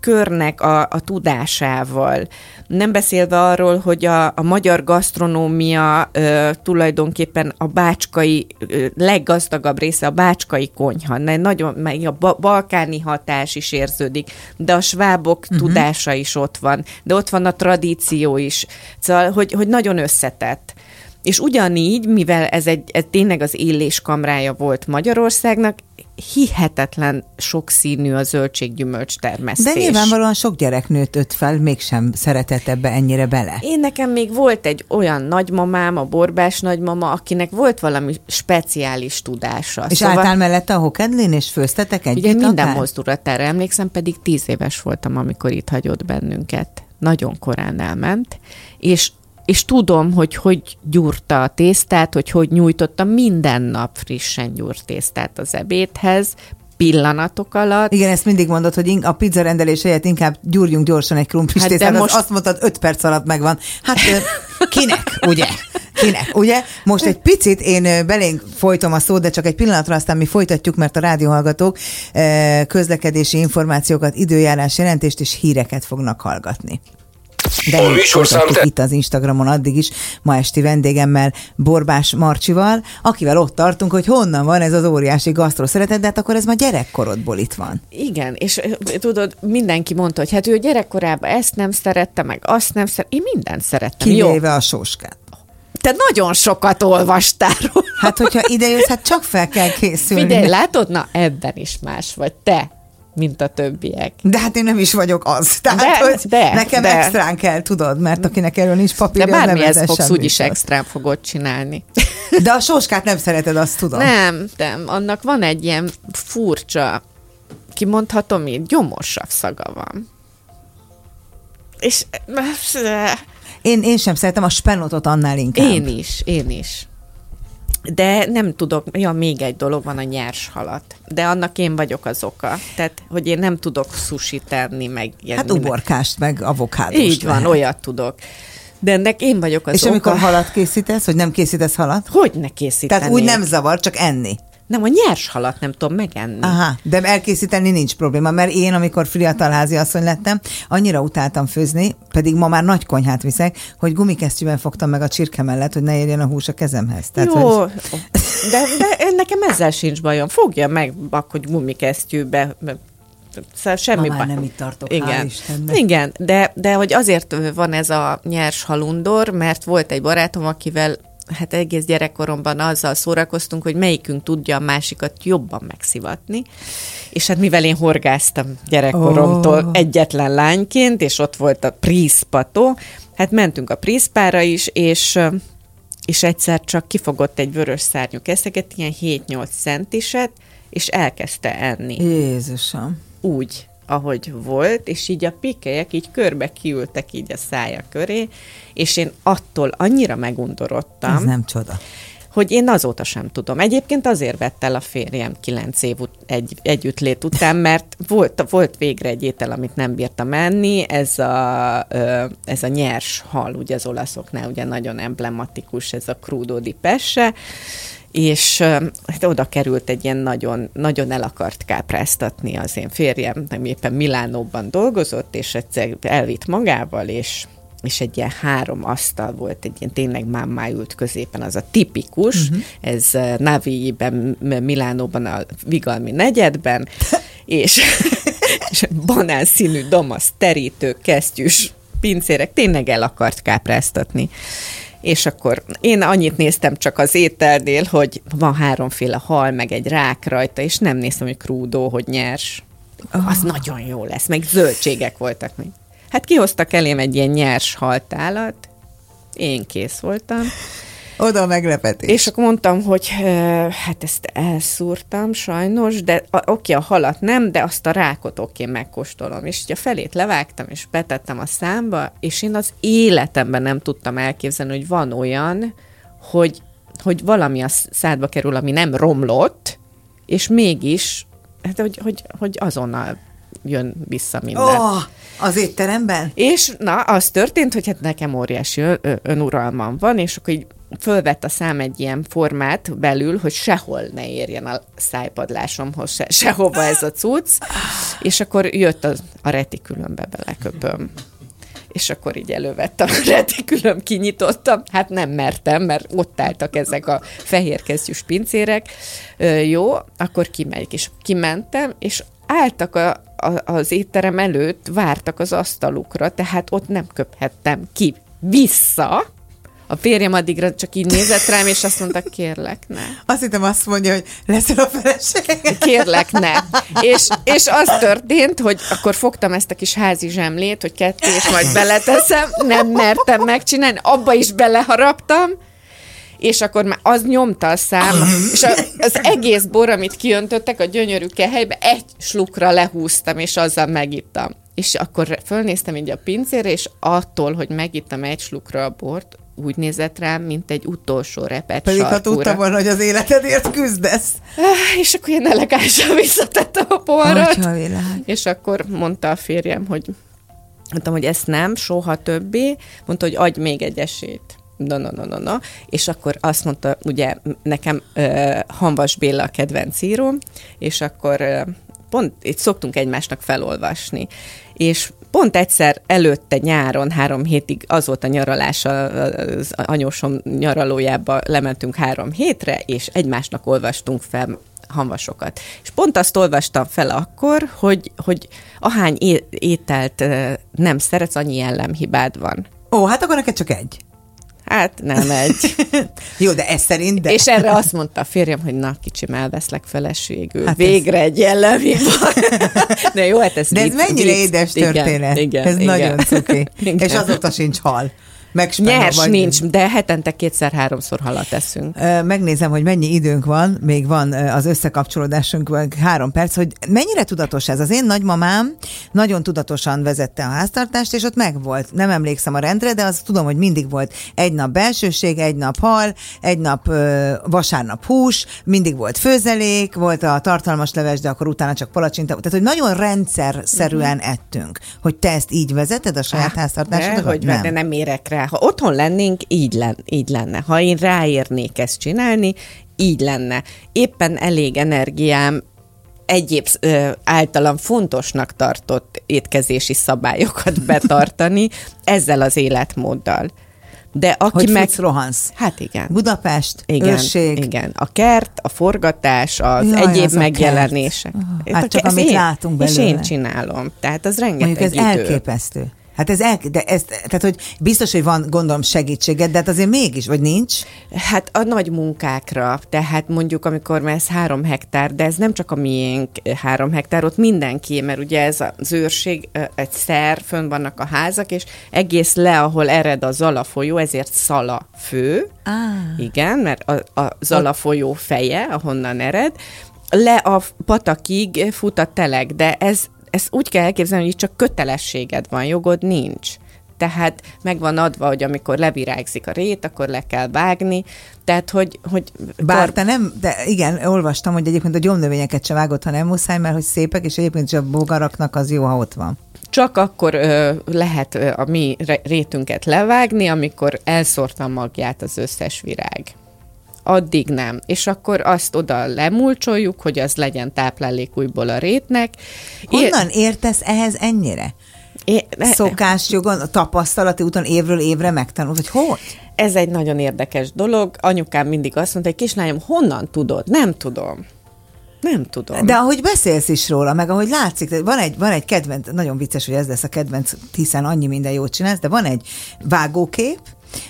Speaker 2: körnek a, a tudásával. Nem beszélve arról, hogy a, a magyar gasztronómia ö, tulajdonképpen a bácskai, ö, leggazdagabb része a bácskai konyha. Nagyon, meg a ba, balkáni hatás is érződik, de a svábok uh-huh. tudása is ott van, de ott van a tradíció is. Szóval, hogy, hogy nagyon összetett. És ugyanígy, mivel ez egy ez tényleg az élés kamrája volt Magyarországnak, hihetetlen sokszínű a zöldséggyümölcs termesztés.
Speaker 1: De nyilvánvalóan sok gyerek nőtt öt fel, mégsem szeretett ebbe ennyire bele.
Speaker 2: Én nekem még volt egy olyan nagymamám, a borbás nagymama, akinek volt valami speciális tudása.
Speaker 1: És szóval... álltál mellette a hokedlin, és főztetek együtt Ugye
Speaker 2: minden akár? mozdulatára emlékszem, pedig tíz éves voltam, amikor itt hagyott bennünket. Nagyon korán elment, és és tudom, hogy hogy gyúrta a tésztát, hogy hogy nyújtotta minden nap frissen gyúrt tésztát az ebédhez, pillanatok alatt.
Speaker 1: Igen, ezt mindig mondod, hogy a pizza rendelés helyett inkább gyúrjunk gyorsan egy krumplis hát tésztát, most... azt mondtad, öt perc alatt megvan. Hát kinek, ugye? Kinek, ugye? Most egy picit én belénk folytom a szót, de csak egy pillanatra aztán mi folytatjuk, mert a rádióhallgatók közlekedési információkat, időjárás jelentést és híreket fognak hallgatni. De a műsorszám te... itt az Instagramon addig is ma esti vendégemmel, Borbás Marcsival, akivel ott tartunk, hogy honnan van ez az óriási gasztro szeretet, de hát akkor ez ma gyerekkorodból itt van.
Speaker 2: Igen, és tudod, mindenki mondta, hogy hát ő gyerekkorában ezt nem szerette, meg azt nem szerette, én mindent szerettem.
Speaker 1: Kivéve Jó. a sóskát.
Speaker 2: Te nagyon sokat olvastál róla.
Speaker 1: Hát, hogyha ide jössz, hát csak fel kell készülni.
Speaker 2: Figyelj, látod? Na, ebben is más vagy. Te mint a többiek.
Speaker 1: De hát én nem is vagyok az. Tehát, de, hogy de, nekem de. extrán kell, tudod, mert akinek erről nincs papír,
Speaker 2: De bármihez fogsz, úgyis extrán fogod csinálni.
Speaker 1: De a soskát nem szereted, azt tudom.
Speaker 2: Nem, nem. Annak van egy ilyen furcsa, kimondhatom így, gyomorsav szaga van. És...
Speaker 1: Én, én sem szeretem a spenotot annál inkább.
Speaker 2: Én is, én is. De nem tudok, ja, még egy dolog van a nyers halat. De annak én vagyok az oka. Tehát, hogy én nem tudok sushi tenni, meg
Speaker 1: ilyen. Hát uborkást, meg avokádóst.
Speaker 2: Így van, lehet. olyat tudok. De ennek én vagyok az
Speaker 1: És
Speaker 2: oka.
Speaker 1: amikor halat készítesz, hogy nem készítesz halat?
Speaker 2: Hogy ne készíteni?
Speaker 1: Tehát úgy nem zavar, csak enni.
Speaker 2: Nem, a nyers halat nem tudom megenni.
Speaker 1: Aha, de elkészíteni nincs probléma, mert én, amikor fiatal házi asszony lettem, annyira utáltam főzni, pedig ma már nagy konyhát viszek, hogy gumikesztyűben fogtam meg a csirke mellett, hogy ne érjen a hús a kezemhez.
Speaker 2: Tehát, Jó, hogy... de, de nekem ezzel sincs bajom. Fogja meg, akkor gumikesztyűbe
Speaker 1: Szóval semmi Ma már baj. nem itt tartok,
Speaker 2: Igen. Igen, de, de hogy azért van ez a nyers halundor, mert volt egy barátom, akivel hát egész gyerekkoromban azzal szórakoztunk, hogy melyikünk tudja a másikat jobban megszivatni. És hát mivel én horgáztam gyerekkoromtól oh. egyetlen lányként, és ott volt a príszpató, hát mentünk a príszpára is, és és egyszer csak kifogott egy vörös szárnyú keszeget, ilyen 7-8 centiset, és elkezdte enni.
Speaker 1: Jézusom.
Speaker 2: Úgy ahogy volt, és így a pikelyek így körbe kiültek így a szája köré, és én attól annyira megundorodtam.
Speaker 1: Ez nem csoda
Speaker 2: hogy én azóta sem tudom. Egyébként azért vett el a férjem kilenc év ut- egy, együttlét után, mert volt, volt végre egy étel, amit nem bírtam enni, ez a, ez a nyers hal, ugye az olaszoknál ugye nagyon emblematikus, ez a crudo di pesce, és hát oda került egy ilyen nagyon, nagyon el akart kápráztatni az én férjem, nem éppen Milánóban dolgozott, és egyszer elvitt magával, és és egy ilyen három asztal volt, egy ilyen tényleg mámmá ült középen, az a tipikus, uh-huh. ez Navi-ben, Milánóban, a Vigalmi negyedben, és, és banán színű domasz, terítő, kesztyűs, pincérek, tényleg el akart kápráztatni. És akkor én annyit néztem csak az ételnél, hogy van háromféle hal, meg egy rák rajta, és nem néztem, hogy krúdó, hogy nyers. Oh. Az nagyon jó lesz, meg zöldségek voltak még. Hát kihoztak elém egy ilyen nyers haltálat, én kész voltam,
Speaker 1: Oda a meglepetés.
Speaker 2: És akkor mondtam, hogy hát ezt elszúrtam sajnos, de a, oké, a halat nem, de azt a rákot oké, megkóstolom. És ugye a felét levágtam, és betettem a számba, és én az életemben nem tudtam elképzelni, hogy van olyan, hogy, hogy valami a szádba kerül, ami nem romlott, és mégis, hát hogy, hogy, hogy azonnal jön vissza minden.
Speaker 1: Oh, az étteremben?
Speaker 2: És na, az történt, hogy hát nekem óriási önuralmam van, és akkor így fölvett a szám egy ilyen formát belül, hogy sehol ne érjen a szájpadlásomhoz, se, sehova ez a cucc, és akkor jött a, a retikülömbe beleköpöm. És akkor így elővettem a retikülöm, kinyitottam, hát nem mertem, mert ott álltak ezek a fehérkezgyűs pincérek. Jó, akkor kimegyek, és kimentem, és álltak a, a, az étterem előtt, vártak az asztalukra, tehát ott nem köphettem ki. Vissza, a férjem addigra csak így nézett rám, és azt mondta, kérlek, ne.
Speaker 1: Azt hittem azt mondja, hogy leszel a feleség.
Speaker 2: Kérlek, ne. És, és az történt, hogy akkor fogtam ezt a kis házi zsemlét, hogy kettő, és majd beleteszem, nem mertem megcsinálni, abba is beleharaptam, és akkor már az nyomta a szám, és az egész bor, amit kiöntöttek a gyönyörű kehelybe, egy slukra lehúztam, és azzal megittam. És akkor fölnéztem így a pincére, és attól, hogy megittam egy slukra a bort, úgy nézett rám, mint egy utolsó repet
Speaker 1: Pedig ha tudtam volna, hogy az életedért küzdesz.
Speaker 2: Ah, és akkor én elegánsan visszatettem a poharat. És akkor mondta a férjem, hogy mondtam, hogy ezt nem, soha többé. Mondta, hogy adj még egy esélyt. No, no, no, no, no. És akkor azt mondta, ugye nekem uh, Hanvas Béla a kedvenc író, és akkor uh, pont itt szoktunk egymásnak felolvasni. És pont egyszer előtte nyáron, három hétig az volt a nyaralás az anyósom nyaralójába, lementünk három hétre, és egymásnak olvastunk fel hanvasokat. És pont azt olvastam fel akkor, hogy, hogy ahány ételt nem szeretsz, annyi jellemhibád van.
Speaker 1: Ó, hát akkor neked csak egy.
Speaker 2: Hát nem egy.
Speaker 1: Jó, de ez szerint... De...
Speaker 2: És erre azt mondta a férjem, hogy na, kicsim, elveszlek feleségül. Hát Végre ez... egy jellemi
Speaker 1: De jó, hát ez De ez mennyire édes történet. Igen, igen, ez igen. nagyon cuki. Igen. És azóta sincs hal.
Speaker 2: Nyers vagy... nincs, de hetente kétszer-háromszor halat teszünk.
Speaker 1: Megnézem, hogy mennyi időnk van, még van az összekapcsolódásunk, három perc, hogy mennyire tudatos ez. Az én nagymamám nagyon tudatosan vezette a háztartást, és ott megvolt. Nem emlékszem a rendre, de azt tudom, hogy mindig volt egy nap belsőség, egy nap hal, egy nap vasárnap hús, mindig volt főzelék, volt a tartalmas leves, de akkor utána csak palacsinta. Tehát, hogy nagyon rendszer szerűen uh-huh. ettünk. Hogy te ezt így vezeted a saját háztartásodat?
Speaker 2: hogy nem. de nem érek rá rá. Ha otthon lennénk, így, len, így lenne. Ha én ráérnék ezt csinálni, így lenne. Éppen elég energiám egyéb ö, általam fontosnak tartott étkezési szabályokat betartani ezzel az életmóddal.
Speaker 1: De aki hogy meg... rohansz.
Speaker 2: Hát igen.
Speaker 1: Budapest,
Speaker 2: igen,
Speaker 1: őrség.
Speaker 2: Igen, a kert, a forgatás, az Jaj, egyéb az megjelenések.
Speaker 1: Oh, hát csak amit én, látunk belőle.
Speaker 2: És én csinálom. Tehát az rengeteg
Speaker 1: Mondjuk ez
Speaker 2: idő.
Speaker 1: elképesztő. Hát ez, el, de ez, tehát hogy biztos, hogy van gondolom segítséged, de hát azért mégis, vagy nincs?
Speaker 2: Hát a nagy munkákra, tehát mondjuk amikor ez három hektár, de ez nem csak a miénk három hektár, ott mindenki, mert ugye ez az őrség, egy szer, fönn vannak a házak, és egész le, ahol ered a Zala folyó, ezért Szala fő. Ah. Igen, mert a, a Zala folyó feje, ahonnan ered, le a patakig fut a teleg, de ez ezt úgy kell elképzelni, hogy csak kötelességed van, jogod nincs. Tehát meg van adva, hogy amikor levirágzik a rét, akkor le kell vágni. Tehát, hogy... hogy
Speaker 1: Bár kor... te nem, de igen, olvastam, hogy egyébként a gyomnövényeket se vágott, ha nem muszáj, mert hogy szépek, és egyébként csak a bogaraknak az jó, ha ott van.
Speaker 2: Csak akkor ö, lehet ö, a mi rétünket levágni, amikor elszórta magját az összes virág addig nem. És akkor azt oda lemulcsoljuk, hogy az legyen táplálék újból a rétnek.
Speaker 1: Honnan é- értesz ehhez ennyire? É, Szokásjogon, a tapasztalati úton évről évre megtanult, hogy hogy?
Speaker 2: Ez egy nagyon érdekes dolog. Anyukám mindig azt mondta, hogy kislányom, honnan tudod? Nem tudom. Nem tudom.
Speaker 1: De ahogy beszélsz is róla, meg ahogy látszik, van egy, van egy kedvenc, nagyon vicces, hogy ez lesz a kedvenc, hiszen annyi minden jót csinálsz, de van egy vágókép,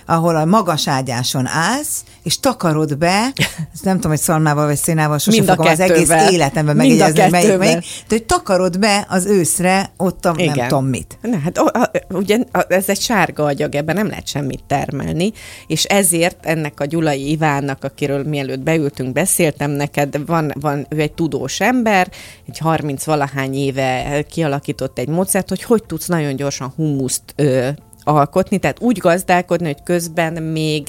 Speaker 1: ahol a magas ágyáson állsz, és takarod be, nem tudom, hogy szalmával vagy szénával sosem fogom az egész életemben megjegyezni, hogy melyik, melyik, de hogy takarod be az őszre ott a Igen. nem tudom mit.
Speaker 2: Na, hát ugye ez egy sárga agyag, ebben nem lehet semmit termelni, és ezért ennek a Gyulai Ivánnak, akiről mielőtt beültünk, beszéltem neked, van, van ő egy tudós ember, egy 30 valahány éve kialakított egy módszert, hogy hogy tudsz nagyon gyorsan humuszt ö, alkotni, tehát úgy gazdálkodni, hogy közben még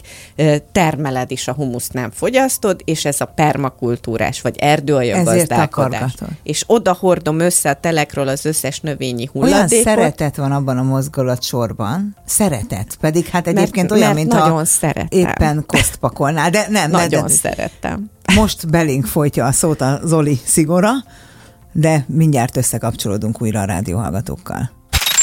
Speaker 2: termeled is a humuszt, nem fogyasztod, és ez a permakultúrás, vagy erdőaja gazdálkodás. És oda hordom össze a telekről az összes növényi hulladékot.
Speaker 1: Olyan szeretet van abban a mozgalatsorban, szeretet, pedig hát egyébként mert, olyan, mert mint
Speaker 2: nagyon ha szeretem.
Speaker 1: éppen kosztpakolnál, de nem.
Speaker 2: Nagyon
Speaker 1: de, de,
Speaker 2: szeretem.
Speaker 1: Most belénk folytja a szót a Zoli szigora, de mindjárt összekapcsolódunk újra a rádióhallgatókkal.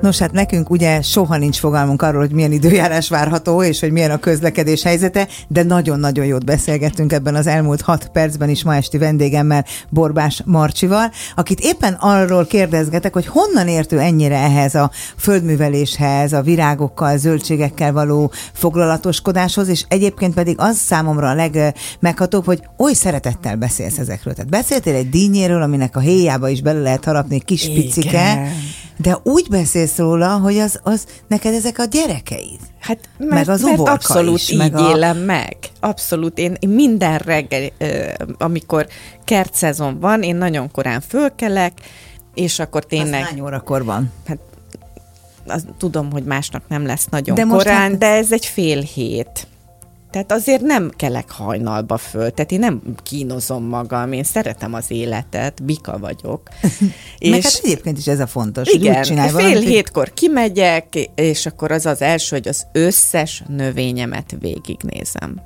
Speaker 1: Nos, hát nekünk ugye soha nincs fogalmunk arról, hogy milyen időjárás várható, és hogy milyen a közlekedés helyzete, de nagyon-nagyon jót beszélgettünk ebben az elmúlt hat percben is ma esti vendégemmel, Borbás Marcsival, akit éppen arról kérdezgetek, hogy honnan értő ennyire ehhez a földműveléshez, a virágokkal, zöldségekkel való foglalatoskodáshoz, és egyébként pedig az számomra a legmeghatóbb, hogy oly szeretettel beszélsz ezekről. Tehát beszéltél egy dínyéről, aminek a héjába is bele lehet harapni kis Igen. picike, de úgy beszélsz róla, hogy az, az neked ezek a gyerekeid.
Speaker 2: Hát mert, meg az mert abszolút is, így meg a... élem meg. Abszolút. Én, minden reggel, amikor kertszezon van, én nagyon korán fölkelek, és akkor tényleg... Az
Speaker 1: hány órakor van?
Speaker 2: Hát az, tudom, hogy másnak nem lesz nagyon de korán, hát... de ez egy fél hét. Tehát azért nem kelek hajnalba föl, tehát én nem kínozom magam, én szeretem az életet, bika vagyok.
Speaker 1: és Meg hát egyébként is ez a fontos,
Speaker 2: igen, hogy úgy csinálj fél valamit, hétkor kimegyek, és akkor az az első, hogy az összes növényemet végignézem.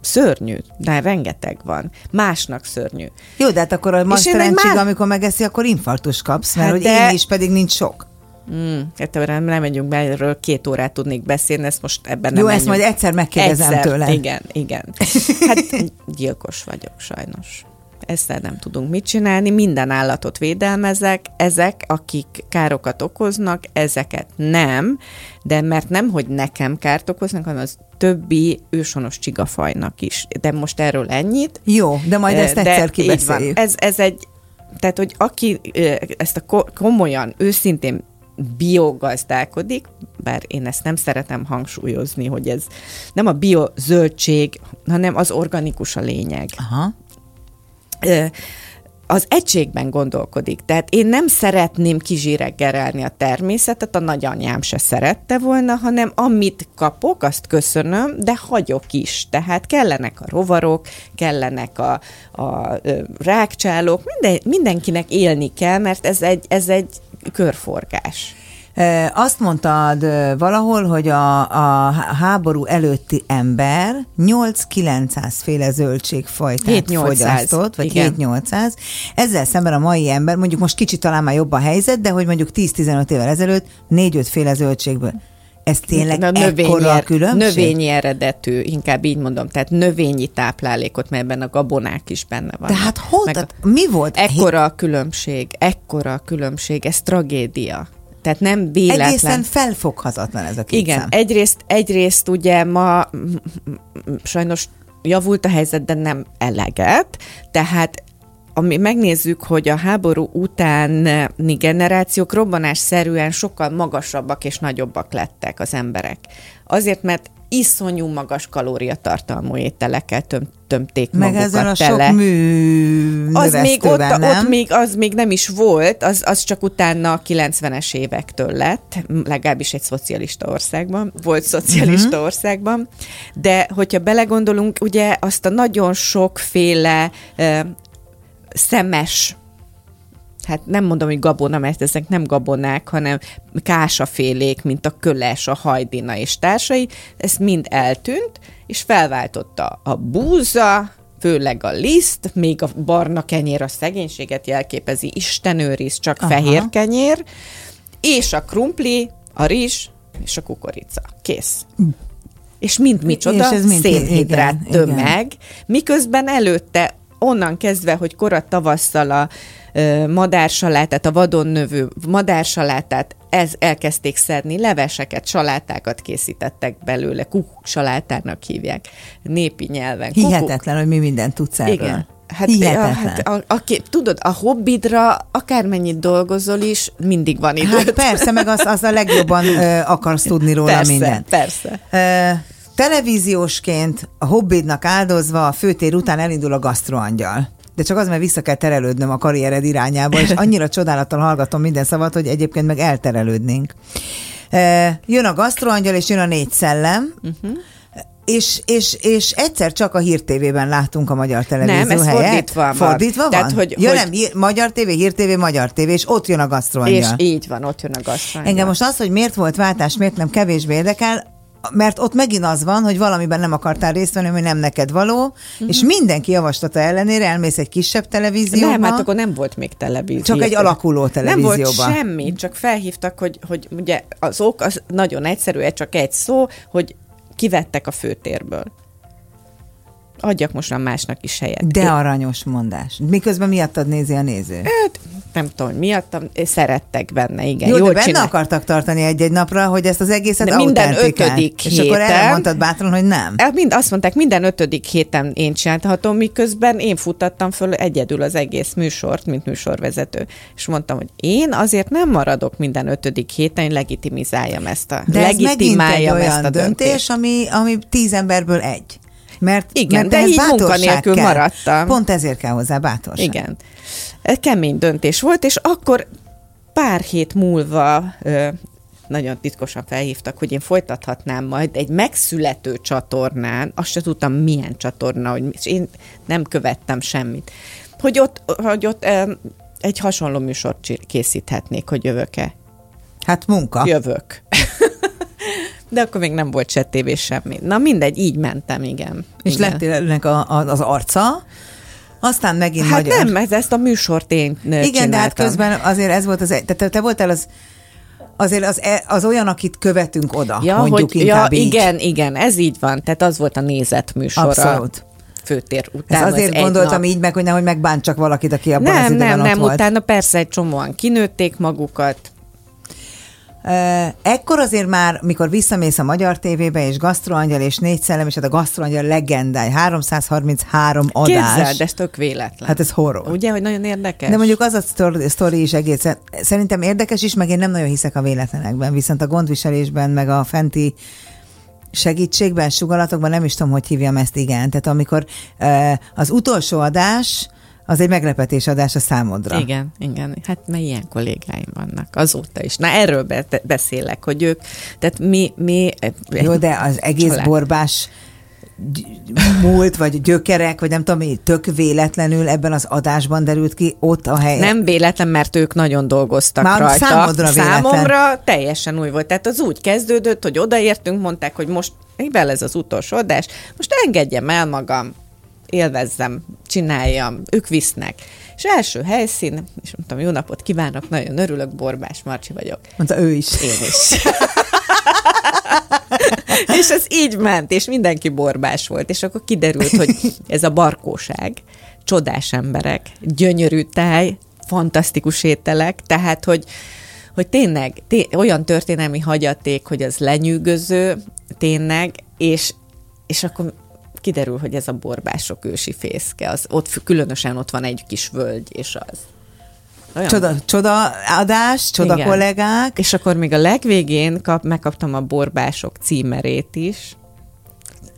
Speaker 2: Szörnyű, de rengeteg van. Másnak szörnyű.
Speaker 1: Jó, de hát akkor a maszterencsig, már... amikor megeszi, akkor infarktus kapsz, mert hát hogy de... én is pedig nincs sok.
Speaker 2: Mm, hát nem, nem megyünk be, erről két órát tudnék beszélni, ezt most ebben nem
Speaker 1: Jó, menjünk. ezt majd egyszer megkérdezem egyszer, tőle.
Speaker 2: Igen, igen. Hát gyilkos vagyok sajnos. Ezzel nem tudunk mit csinálni, minden állatot védelmezek, ezek, akik károkat okoznak, ezeket nem, de mert nem, hogy nekem kárt okoznak, hanem az többi ősonos csigafajnak is. De most erről ennyit.
Speaker 1: Jó, de majd ezt egyszer kibeszéljük.
Speaker 2: Ez, ez egy, tehát, hogy aki ezt a komolyan, őszintén biogazdálkodik, bár én ezt nem szeretem hangsúlyozni, hogy ez nem a biozöldség, hanem az organikus a lényeg. Aha. Az egységben gondolkodik. Tehát én nem szeretném kizsireggerelni a természetet, a nagyanyám se szerette volna, hanem amit kapok, azt köszönöm, de hagyok is. Tehát kellenek a rovarok, kellenek a, a, a rákcsálók, minden, mindenkinek élni kell, mert ez egy, ez egy körforgás.
Speaker 1: Azt mondtad valahol, hogy a, a háború előtti ember 8-900 féle zöldségfajtát fogyasztott, vagy 7-800. Ezzel szemben a mai ember, mondjuk most kicsit talán már jobb a helyzet, de hogy mondjuk 10-15 évvel ezelőtt 4-5 féle zöldségből. Ez tényleg a növényi, a különbség?
Speaker 2: Növényi eredetű, inkább így mondom, tehát növényi táplálékot, mert ebben a gabonák is benne van.
Speaker 1: Tehát hol, tehát mi volt?
Speaker 2: Ekkora a különbség, ekkora a különbség, ez tragédia. Tehát nem véletlen.
Speaker 1: Egészen felfoghatatlan ez a két
Speaker 2: Igen, szem. egyrészt, egyrészt ugye ma sajnos javult a helyzet, de nem eleget, tehát ami megnézzük, hogy a háború utáni generációk robbanásszerűen sokkal magasabbak és nagyobbak lettek az emberek. Azért, mert iszonyú magas kalóriatartalmú ételekkel töm, tömték Meg magukat
Speaker 1: ezzel a
Speaker 2: tele.
Speaker 1: sok mű
Speaker 2: az még ott, nem? ott még, az még nem is volt, az, az csak utána a 90-es évektől lett, legalábbis egy szocialista országban, volt szocialista uh-huh. országban, de hogyha belegondolunk, ugye azt a nagyon sokféle szemes hát nem mondom, hogy gabona, mert ezek nem gabonák, hanem kásafélék, mint a köles, a hajdina és társai, ez mind eltűnt, és felváltotta a búza, főleg a liszt, még a barna kenyér a szegénységet jelképezi, Isten őriz, csak Aha. fehér kenyér, és a krumpli, a rizs és a kukorica. Kész. És mind micsoda? És ez mind szénhidrát igen, tömeg, igen. miközben előtte onnan kezdve, hogy korat tavasszal a ö, madársalátát, a vadon növő madársalátát, ez elkezdték szedni, leveseket, salátákat készítettek belőle, kukuk salátának hívják, népi nyelven. Kukuk.
Speaker 1: Hihetetlen, hogy mi mindent tudsz erről.
Speaker 2: Igen. Hát,
Speaker 1: Hihetetlen.
Speaker 2: hát a, aki, tudod, a hobbidra akármennyit dolgozol is, mindig van idő.
Speaker 1: Hát persze, meg az, az a legjobban ö, akarsz tudni róla
Speaker 2: persze,
Speaker 1: mindent.
Speaker 2: persze.
Speaker 1: Ö, televíziósként a hobbidnak áldozva a főtér után elindul a gasztroangyal. De csak az, mert vissza kell terelődnöm a karriered irányába, és annyira csodálattal hallgatom minden szavat, hogy egyébként meg elterelődnénk. Ö, jön a gasztroangyal, és jön a négy szellem, uh-huh. És, és, és egyszer csak a Hír TV-ben láttunk a magyar televízió
Speaker 2: Nem, ez
Speaker 1: helyett.
Speaker 2: fordítva van.
Speaker 1: Fordítva
Speaker 2: Tehát,
Speaker 1: van?
Speaker 2: hogy-
Speaker 1: ja,
Speaker 2: hogy-
Speaker 1: nem, hír- Magyar TV, Hír TV, Magyar TV, és ott jön a
Speaker 2: És
Speaker 1: gasztroangyal.
Speaker 2: így van, ott jön a gasztroangyal.
Speaker 1: Engem most az, hogy miért volt váltás, miért nem kevésbé érdekel, mert ott megint az van, hogy valamiben nem akartál részt venni, ami nem neked való, uh-huh. és mindenki javaslata ellenére elmész egy kisebb televízióba.
Speaker 2: Nem, hát akkor nem volt még televízió.
Speaker 1: Csak egy alakuló
Speaker 2: Nem volt semmi, csak felhívtak, hogy, hogy ugye az ok az nagyon egyszerű, csak egy szó, hogy kivettek a főtérből. Adjak most már másnak is helyet.
Speaker 1: De
Speaker 2: Én-
Speaker 1: aranyos mondás. Miközben miattad nézi a néző.
Speaker 2: Hát, nem tudom, hogy miattam, szerettek benne, igen.
Speaker 1: Jó,
Speaker 2: jól
Speaker 1: de benne
Speaker 2: csinál-
Speaker 1: akartak tartani egy-egy napra, hogy ezt az egészet
Speaker 2: De minden ötödik
Speaker 1: És akkor
Speaker 2: héten-
Speaker 1: elmondtad bátran, hogy nem.
Speaker 2: El- Mind azt mondták, minden ötödik héten én csinálhatom, miközben én futtattam föl egyedül az egész műsort, mint műsorvezető. És mondtam, hogy én azért nem maradok minden ötödik héten, én legitimizáljam ezt a,
Speaker 1: De ez megint egy
Speaker 2: legitimáljam
Speaker 1: olyan
Speaker 2: ezt a
Speaker 1: döntés,
Speaker 2: döntést.
Speaker 1: ami, ami tíz emberből egy. Mert,
Speaker 2: Igen,
Speaker 1: mert
Speaker 2: de
Speaker 1: ehhez
Speaker 2: így munkanélkül
Speaker 1: kell.
Speaker 2: maradtam.
Speaker 1: Pont ezért kell hozzá bátorság.
Speaker 2: Igen. Ez kemény döntés volt, és akkor pár hét múlva nagyon titkosan felhívtak, hogy én folytathatnám majd egy megszülető csatornán, azt se tudtam milyen csatorna, hogy és én nem követtem semmit, hogy ott, hogy ott egy hasonló műsort készíthetnék, hogy jövök-e.
Speaker 1: Hát munka.
Speaker 2: Jövök. De akkor még nem volt se tévé semmi. Na mindegy, így mentem, igen.
Speaker 1: És
Speaker 2: igen.
Speaker 1: lettél ennek a, a, az arca, aztán megint
Speaker 2: Hát
Speaker 1: magyar.
Speaker 2: nem, ez ezt a műsort én
Speaker 1: Igen, de hát
Speaker 2: csináltam.
Speaker 1: közben azért ez volt az, egy- tehát te, voltál az, azért az, e- az olyan, akit követünk oda,
Speaker 2: Ja,
Speaker 1: mondjuk
Speaker 2: hogy,
Speaker 1: inkább
Speaker 2: ja,
Speaker 1: így.
Speaker 2: igen, igen, ez így van. Tehát az volt a nézet műsora.
Speaker 1: Abszolút.
Speaker 2: Főtér
Speaker 1: Ez
Speaker 2: után. az
Speaker 1: azért
Speaker 2: egy
Speaker 1: gondoltam
Speaker 2: nap.
Speaker 1: így meg, hogy nehogy megbántsak valakit, aki abban az
Speaker 2: Nem,
Speaker 1: időben
Speaker 2: nem, nem,
Speaker 1: volt.
Speaker 2: utána persze egy csomóan kinőtték magukat.
Speaker 1: Ekkor azért már, mikor visszamész a Magyar tévébe, és Gasztroangyal és Négy Szellem, és hát a Gasztroangyal legendáj, 333 adás.
Speaker 2: Képzeld, ez tök véletlen.
Speaker 1: Hát ez horror.
Speaker 2: Ugye, hogy nagyon érdekes?
Speaker 1: De mondjuk az a sztor- sztori is egészen, szerintem érdekes is, meg én nem nagyon hiszek a véletlenekben, viszont a gondviselésben, meg a fenti segítségben, sugalatokban nem is tudom, hogy hívjam ezt, igen. Tehát amikor az utolsó adás, az egy meglepetés adás a számodra.
Speaker 2: Igen, igen. Hát mert ilyen kollégáim vannak azóta is. Na erről be- beszélek, hogy ők, tehát mi, mi
Speaker 1: Jó, de az egész
Speaker 2: Család.
Speaker 1: borbás múlt, vagy gyökerek, vagy nem tudom mi, tök véletlenül ebben az adásban derült ki ott a hely.
Speaker 2: Nem véletlen, mert ők nagyon dolgoztak
Speaker 1: Már
Speaker 2: rajta.
Speaker 1: számodra véletlen.
Speaker 2: Számomra teljesen új volt. Tehát az úgy kezdődött, hogy odaértünk, mondták, hogy most mivel ez az utolsó adás, most engedjem el magam, élvezzem, csináljam, ők visznek. És első helyszín, és mondtam, jó napot kívánok, nagyon örülök, Borbás Marcsi vagyok.
Speaker 1: Mondta ő is.
Speaker 2: Én is. és ez így ment, és mindenki borbás volt, és akkor kiderült, hogy ez a barkóság, csodás emberek, gyönyörű táj, fantasztikus ételek, tehát, hogy, hogy tényleg té- olyan történelmi hagyaték, hogy az lenyűgöző, tényleg, és, és akkor kiderül, hogy ez a borbások ősi fészke, az ott különösen ott van egy kis völgy, és az. Olyan
Speaker 1: Csoda, csoda adás, csoda
Speaker 2: Igen.
Speaker 1: kollégák.
Speaker 2: és akkor még a legvégén kap, megkaptam a borbások címerét is.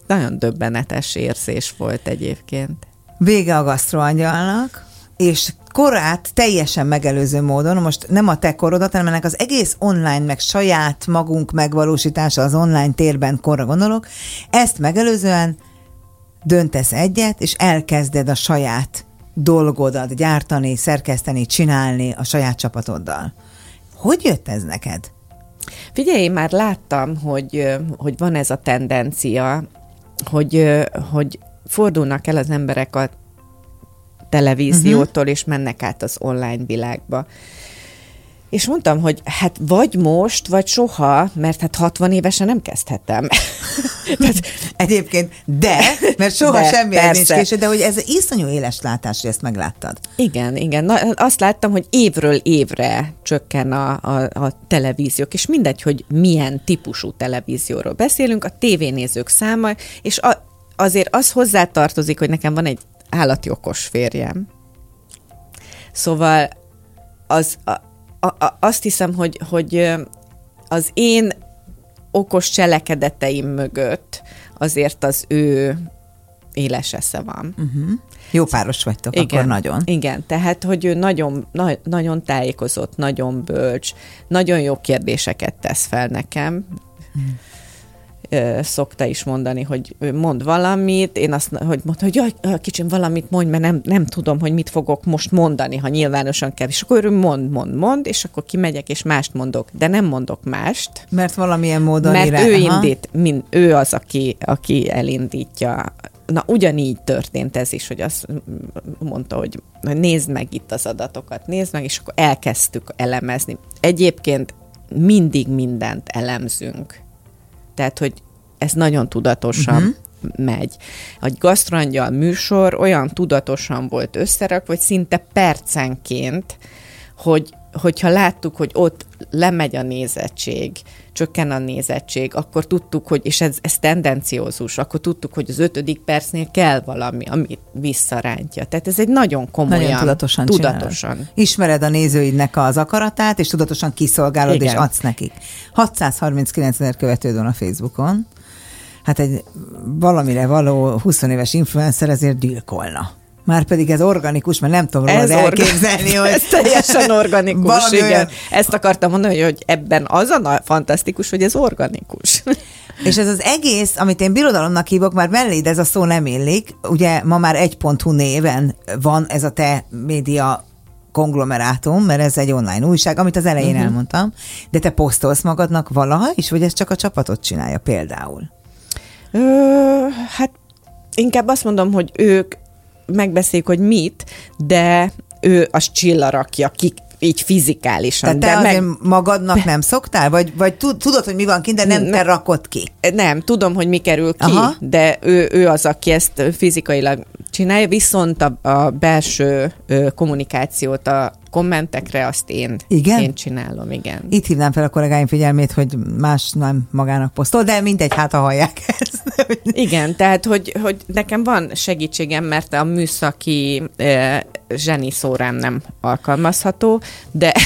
Speaker 2: Nagyon döbbenetes érzés volt egyébként.
Speaker 1: Vége a gasztroangyalnak, és korát teljesen megelőző módon, most nem a te korodat, hanem ennek az egész online, meg saját magunk megvalósítása az online térben korra gondolok, ezt megelőzően döntesz egyet, és elkezded a saját dolgodat gyártani, szerkeszteni, csinálni a saját csapatoddal. Hogy jött ez neked?
Speaker 2: Figyelj, én már láttam, hogy, hogy van ez a tendencia, hogy, hogy fordulnak el az emberek a televíziótól, és mennek át az online világba. És mondtam, hogy hát vagy most, vagy soha, mert hát 60 évesen nem kezdhetem.
Speaker 1: Tehát, Egyébként, de, mert soha
Speaker 2: De,
Speaker 1: semmi
Speaker 2: persze.
Speaker 1: nincs késő, de hogy ez iszonyú éles látás, hogy ezt megláttad.
Speaker 2: Igen, igen. Na, azt láttam, hogy évről évre csökken a, a, a televíziók, és mindegy, hogy milyen típusú televízióról beszélünk, a tévénézők száma, és a, azért az hozzátartozik, hogy nekem van egy állati okos férjem. Szóval az, a, a, a, azt hiszem, hogy, hogy az én okos cselekedeteim mögött azért az ő éles esze van.
Speaker 1: Jó páros vagytok, akkor nagyon.
Speaker 2: Igen, tehát, hogy ő nagyon, na, nagyon tájékozott, nagyon bölcs, nagyon jó kérdéseket tesz fel nekem. Hmm. Szokta is mondani, hogy mond valamit, én azt, hogy mondta, hogy jaj, kicsim valamit mondj, mert nem, nem tudom, hogy mit fogok most mondani, ha nyilvánosan kell. És akkor ő mond, mond, mond, és akkor kimegyek, és mást mondok, de nem mondok mást,
Speaker 1: Mert valamilyen módon
Speaker 2: mert
Speaker 1: irá-
Speaker 2: ő
Speaker 1: Aha.
Speaker 2: indít, min, ő az, aki, aki elindítja. Na, ugyanígy történt ez is, hogy azt mondta, hogy nézd meg itt az adatokat, nézd meg, és akkor elkezdtük elemezni. Egyébként mindig mindent elemzünk. Tehát, hogy ez nagyon tudatosan uh-huh. megy. A gasztrangyal műsor olyan tudatosan volt összerak, hogy szinte percenként, hogy, hogyha láttuk, hogy ott lemegy a nézettség, csökken a nézettség, akkor tudtuk, hogy, és ez, ez tendenciózus, akkor tudtuk, hogy az ötödik percnél kell valami, ami visszarántja. Tehát ez egy nagyon komolyan,
Speaker 1: Nagyon tudatosan,
Speaker 2: tudatosan.
Speaker 1: Csinálod. Ismered a nézőidnek az akaratát, és tudatosan kiszolgálod,
Speaker 2: Igen.
Speaker 1: és adsz nekik. 639 ezer követőd van a Facebookon. Hát egy valamire való 20 éves influencer ezért gyilkolna. Márpedig ez organikus, mert nem tudom
Speaker 2: orga-
Speaker 1: elképzelni, hogy...
Speaker 2: ez teljesen organikus,
Speaker 1: Valami
Speaker 2: igen.
Speaker 1: olyan-
Speaker 2: Ezt akartam mondani, hogy ebben az a fantasztikus, hogy ez organikus.
Speaker 1: És ez az egész, amit én birodalomnak hívok, már melléd ez a szó nem illik, ugye ma már 1.hu néven van ez a te média konglomerátum, mert ez egy online újság, amit az elején uh-huh. elmondtam, de te posztolsz magadnak valaha is, vagy ez csak a csapatot csinálja például?
Speaker 2: Ö, hát inkább azt mondom, hogy ők megbeszéljük, hogy mit, de ő az csilla rakja ki, így fizikálisan.
Speaker 1: Tehát te
Speaker 2: de
Speaker 1: azért magadnak nem szoktál? Vagy, vagy tud- tudod, hogy mi van kint, de nem te rakod ki?
Speaker 2: Nem, tudom, hogy mi kerül ki.
Speaker 1: Aha.
Speaker 2: de ő, ő az, aki ezt fizikailag csinálja, viszont a, a belső ö, kommunikációt, a kommentekre azt én,
Speaker 1: Igen?
Speaker 2: én csinálom, igen.
Speaker 1: Itt hívnám fel a kollégáim figyelmét, hogy más nem magának posztol, de mindegy, hát ha hallják ezt.
Speaker 2: Igen, tehát, hogy, hogy nekem van segítségem, mert a műszaki e, zseni szórám nem alkalmazható, de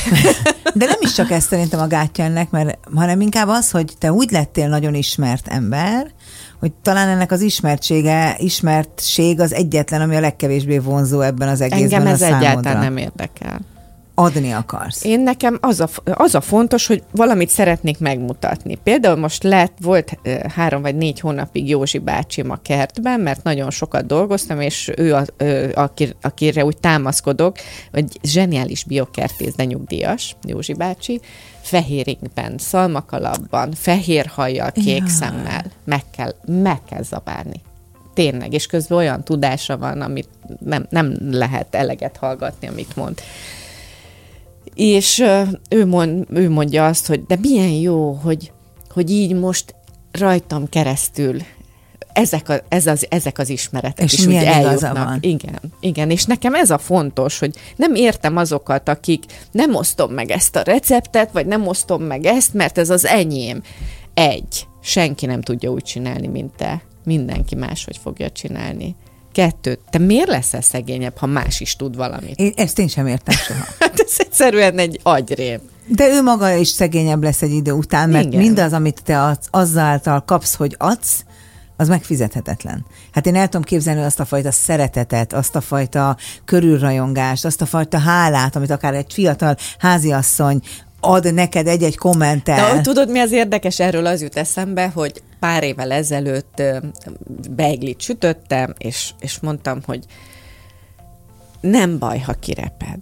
Speaker 1: De nem is csak ez szerintem a gátja ennek, mert, hanem inkább az, hogy te úgy lettél nagyon ismert ember, hogy talán ennek az ismertsége, ismertség az egyetlen, ami a legkevésbé vonzó ebben az egészben
Speaker 2: engem
Speaker 1: a
Speaker 2: ez
Speaker 1: számodra.
Speaker 2: egyáltalán nem érdekel.
Speaker 1: Adni akarsz.
Speaker 2: Én nekem az a, az a fontos, hogy valamit szeretnék megmutatni. Például most lett, volt három vagy négy hónapig Józsi bácsim a kertben, mert nagyon sokat dolgoztam, és ő, a, akir, akire úgy támaszkodok, hogy zseniális biokertész, de nyugdíjas, Józsi bácsi, fehéringben, szalmakalapban, fehér hajjal, kék
Speaker 1: Jaj.
Speaker 2: szemmel. Meg kell, meg kell zabálni. Tényleg, és közben olyan tudása van, amit nem, nem lehet eleget hallgatni, amit mond. És ő, mond, ő mondja azt, hogy de milyen jó, hogy, hogy így most rajtam keresztül ezek, a, ez az, ezek az ismeretek
Speaker 1: És
Speaker 2: is úgy eljutnak.
Speaker 1: van.
Speaker 2: Igen, igen, és nekem ez a fontos, hogy nem értem azokat, akik nem osztom meg ezt a receptet, vagy nem osztom meg ezt, mert ez az enyém. Egy, senki nem tudja úgy csinálni, mint te. Mindenki máshogy fogja csinálni. Kettő, te miért leszel szegényebb, ha más is tud valamit?
Speaker 1: Én, ezt én sem értem soha.
Speaker 2: Hát ez egyszerűen egy agyrém.
Speaker 1: De ő maga is szegényebb lesz egy idő után, mert
Speaker 2: Igen.
Speaker 1: mindaz, amit te adsz, azzáltal kapsz, hogy adsz, az megfizethetetlen. Hát én el tudom képzelni azt a fajta szeretetet, azt a fajta körülrajongást, azt a fajta hálát, amit akár egy fiatal háziasszony ad neked egy-egy kommentel.
Speaker 2: De hogy tudod, mi az érdekes? Erről az jut eszembe, hogy pár évvel ezelőtt beiglit sütöttem, és, és mondtam, hogy nem baj, ha kireped.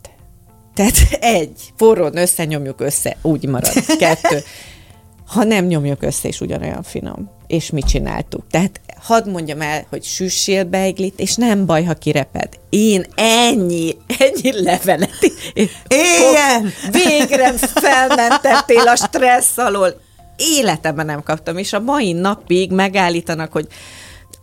Speaker 2: Tehát egy, forrón összenyomjuk össze, úgy marad. Kettő, ha nem nyomjuk össze, és ugyanolyan finom. és mit csináltuk. Tehát hadd mondjam el, hogy süssél beiglit, és nem baj, ha kireped. Én ennyi, ennyi levelet.
Speaker 1: Éljen!
Speaker 2: Végre felmentettél a stressz alól. Életemben nem kaptam, és a mai napig megállítanak, hogy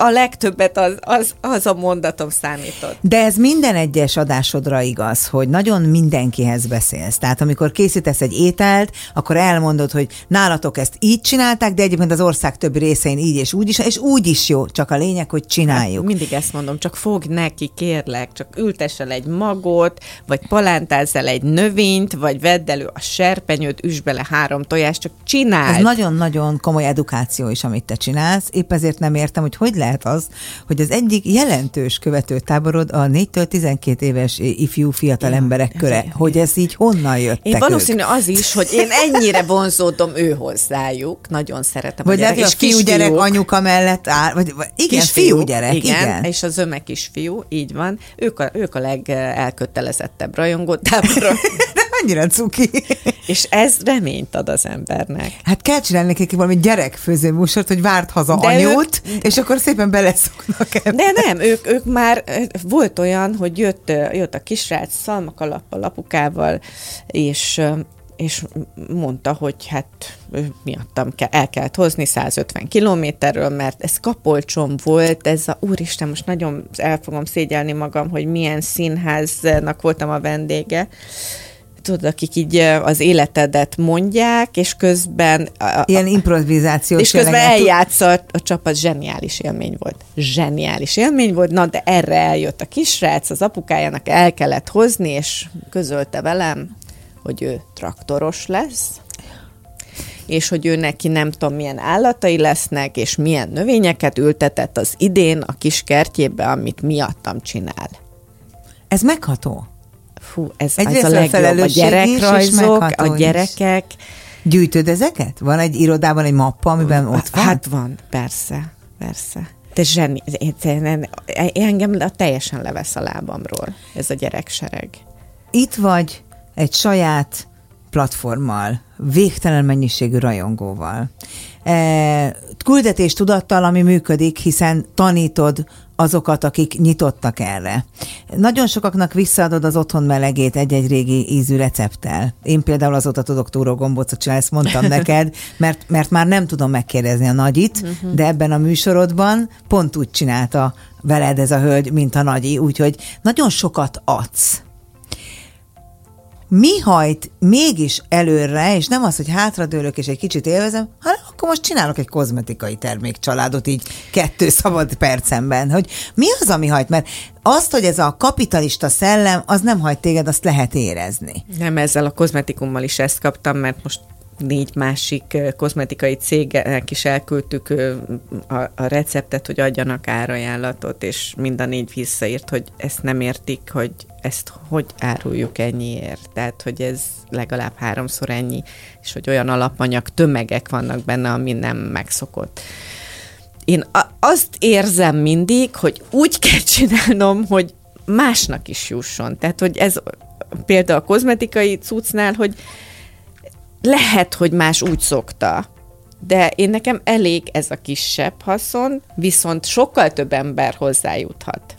Speaker 2: a legtöbbet az, az, az a mondatom számított.
Speaker 1: De ez minden egyes adásodra igaz, hogy nagyon mindenkihez beszélsz. Tehát amikor készítesz egy ételt, akkor elmondod, hogy nálatok ezt így csinálták, de egyébként az ország többi részein így és úgy is, és úgy is jó, csak a lényeg, hogy csináljuk. Hát
Speaker 2: mindig ezt mondom, csak fog neki, kérlek, csak ültessel egy magot, vagy palántázz el egy növényt, vagy vedd elő a serpenyőt, üsd bele három tojást, csak csinálj.
Speaker 1: Ez nagyon-nagyon komoly edukáció is, amit te csinálsz. Épp ezért nem értem, hogy hogy lehet az, hogy az egyik jelentős követőtáborod a 4-től 12 éves ifjú fiatal emberek köre, hogy ez így honnan jött?
Speaker 2: Én valószínű ők? az is, hogy én ennyire vonzódom ő hozzájuk, nagyon szeretem
Speaker 1: vagy a gyerek, és fiú gyerek anyuka mellett áll, vagy, vagy igen, kis fiú gyerek, igen, igen.
Speaker 2: És az ömek is fiú, így van. Ők a, ők a legelkötelezettebb rajongótáborok.
Speaker 1: annyira cuki.
Speaker 2: És ez reményt ad az embernek.
Speaker 1: Hát kell csinálni nekik valami gyerekfőző műsort, hogy várt haza de anyót, ők... és akkor szépen beleszoknak ebbe.
Speaker 2: De nem, ők, ők már, volt olyan, hogy jött, jött a kisrác szalmakalappal, apukával, és és mondta, hogy hát miattam el kellett hozni 150 kilométerről, mert ez kapolcsom volt, ez a úristen, most nagyon el fogom szégyelni magam, hogy milyen színháznak voltam a vendége, tudod, akik így az életedet mondják, és közben...
Speaker 1: Ilyen improvizáció.
Speaker 2: És közben eljátsza a csapat, zseniális élmény volt. Zseniális élmény volt, na de erre eljött a kisrác, az apukájának el kellett hozni, és közölte velem, hogy ő traktoros lesz, és hogy ő neki nem tudom milyen állatai lesznek, és milyen növényeket ültetett az idén a kis kertjébe, amit miattam csinál.
Speaker 1: Ez megható?
Speaker 2: Fú, ez, ez a legjobb. A gyerekrajzok, a gyerekek. Is.
Speaker 1: Gyűjtöd ezeket? Van egy irodában egy mappa, amiben ott van?
Speaker 2: Hát van, persze, persze. De zseni, engem teljesen levesz a lábamról ez a gyereksereg.
Speaker 1: Itt vagy egy saját platformmal, végtelen mennyiségű rajongóval. E, küldetés tudattal, ami működik, hiszen tanítod azokat, akik nyitottak erre. Nagyon sokaknak visszaadod az otthon melegét egy-egy régi ízű recepttel. Én például azóta tudok túrógombócot csinálni, ezt mondtam neked, mert, mert már nem tudom megkérdezni a nagyit, uh-huh. de ebben a műsorodban pont úgy csinálta veled ez a hölgy, mint a nagyi, úgyhogy nagyon sokat adsz mi hajt mégis előre, és nem az, hogy hátradőlök és egy kicsit élvezem, hanem akkor most csinálok egy kozmetikai termékcsaládot így kettő szabad percemben, hogy mi az, ami hajt, mert azt, hogy ez a kapitalista szellem, az nem hajt téged, azt lehet érezni.
Speaker 2: Nem, ezzel a kozmetikummal is ezt kaptam, mert most négy másik kozmetikai cégnek is elküldtük a, a receptet, hogy adjanak árajánlatot, és mind a négy visszaírt, hogy ezt nem értik, hogy ezt hogy áruljuk ennyiért. Tehát, hogy ez legalább háromszor ennyi, és hogy olyan alapanyag tömegek vannak benne, ami nem megszokott. Én azt érzem mindig, hogy úgy kell csinálnom, hogy másnak is jusson. Tehát, hogy ez például a kozmetikai cuccnál, hogy lehet, hogy más úgy szokta, de én nekem elég ez a kisebb haszon, viszont sokkal több ember hozzájuthat.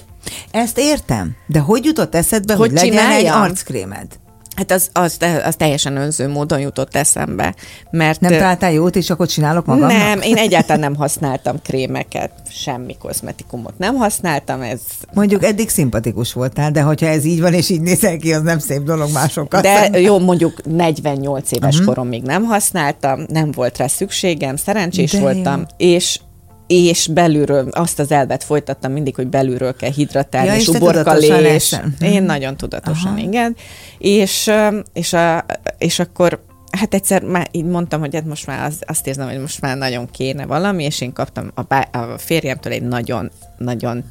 Speaker 1: Ezt értem, de hogy jutott eszedbe, hogy, hogy legyen csináljam? egy arckrémed?
Speaker 2: Hát az, az, az teljesen önző módon jutott eszembe. Mert
Speaker 1: nem találtál jót, és akkor csinálok magamnak?
Speaker 2: Nem, én egyáltalán nem használtam krémeket, semmi kozmetikumot nem használtam. Ez...
Speaker 1: Mondjuk eddig szimpatikus voltál, de hogyha ez így van, és így nézel ki, az nem szép dolog másokat.
Speaker 2: De szemben. jó, mondjuk 48 éves uh-huh. korom még nem használtam, nem volt rá szükségem, szerencsés de voltam, jó. és és belülről, azt az elvet folytattam mindig, hogy belülről kell hidratálni, ja, és uborkalés. Én nagyon tudatosan, Aha. igen. És, és, a, és akkor hát egyszer már így mondtam, hogy hát most már az, azt érzem, hogy most már nagyon kéne valami, és én kaptam a, bá, a férjemtől egy nagyon, nagyon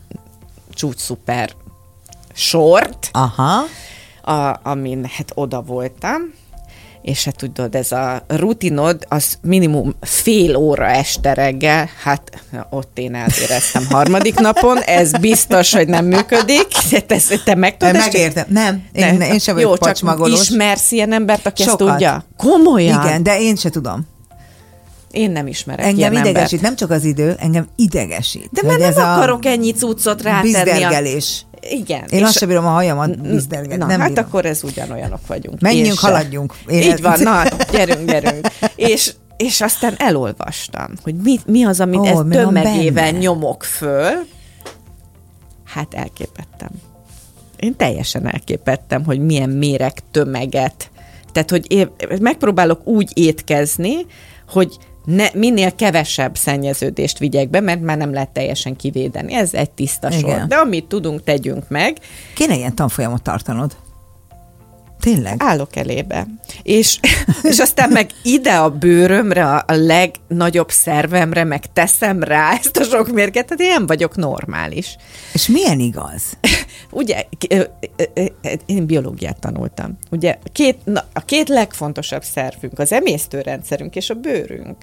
Speaker 2: csúcs szuper sort,
Speaker 1: Aha.
Speaker 2: A, amin hát oda voltam, és hát tudod, ez a rutinod, az minimum fél óra este reggel, hát ott én eléreztem harmadik napon, ez biztos, hogy nem működik, te, te meg tudod?
Speaker 1: Megértem, nem, én, én sem vagyok Jó, csak
Speaker 2: ismersz ilyen embert, aki Sokat. ezt tudja? Komolyan?
Speaker 1: Igen, de én se tudom.
Speaker 2: Én nem ismerek
Speaker 1: Engem
Speaker 2: ilyen
Speaker 1: idegesít,
Speaker 2: embert.
Speaker 1: nem csak az idő, engem idegesít.
Speaker 2: De mert nem akarok ennyi cuccot rátenni. A... Igen.
Speaker 1: Én azt sem bírom a hajamat bizdergelni.
Speaker 2: Na,
Speaker 1: nem
Speaker 2: hát
Speaker 1: bírom.
Speaker 2: akkor ez ugyanolyanok vagyunk.
Speaker 1: Menjünk,
Speaker 2: És-
Speaker 1: haladjunk. Én
Speaker 2: Így van, na, gyerünk, gyerünk. És, és aztán elolvastam, hogy mi, mi az, amit oh, ez tömegével
Speaker 1: benne?
Speaker 2: nyomok föl. Hát elképettem. Én teljesen elképettem, hogy milyen méreg tömeget. Tehát, hogy én megpróbálok úgy étkezni, hogy ne, minél kevesebb szennyeződést vigyek be, mert már nem lehet teljesen kivédeni. Ez egy tiszta sor.
Speaker 1: Igen.
Speaker 2: De amit tudunk, tegyünk meg.
Speaker 1: Kéne ilyen tanfolyamot tartanod. Tényleg?
Speaker 2: Állok elébe. És, és aztán meg ide a bőrömre, a legnagyobb szervemre, meg teszem rá ezt a sok mérget, tehát én nem vagyok normális.
Speaker 1: És milyen igaz?
Speaker 2: Ugye, én biológiát tanultam. Ugye két, na, a két legfontosabb szervünk, az emésztőrendszerünk és a bőrünk.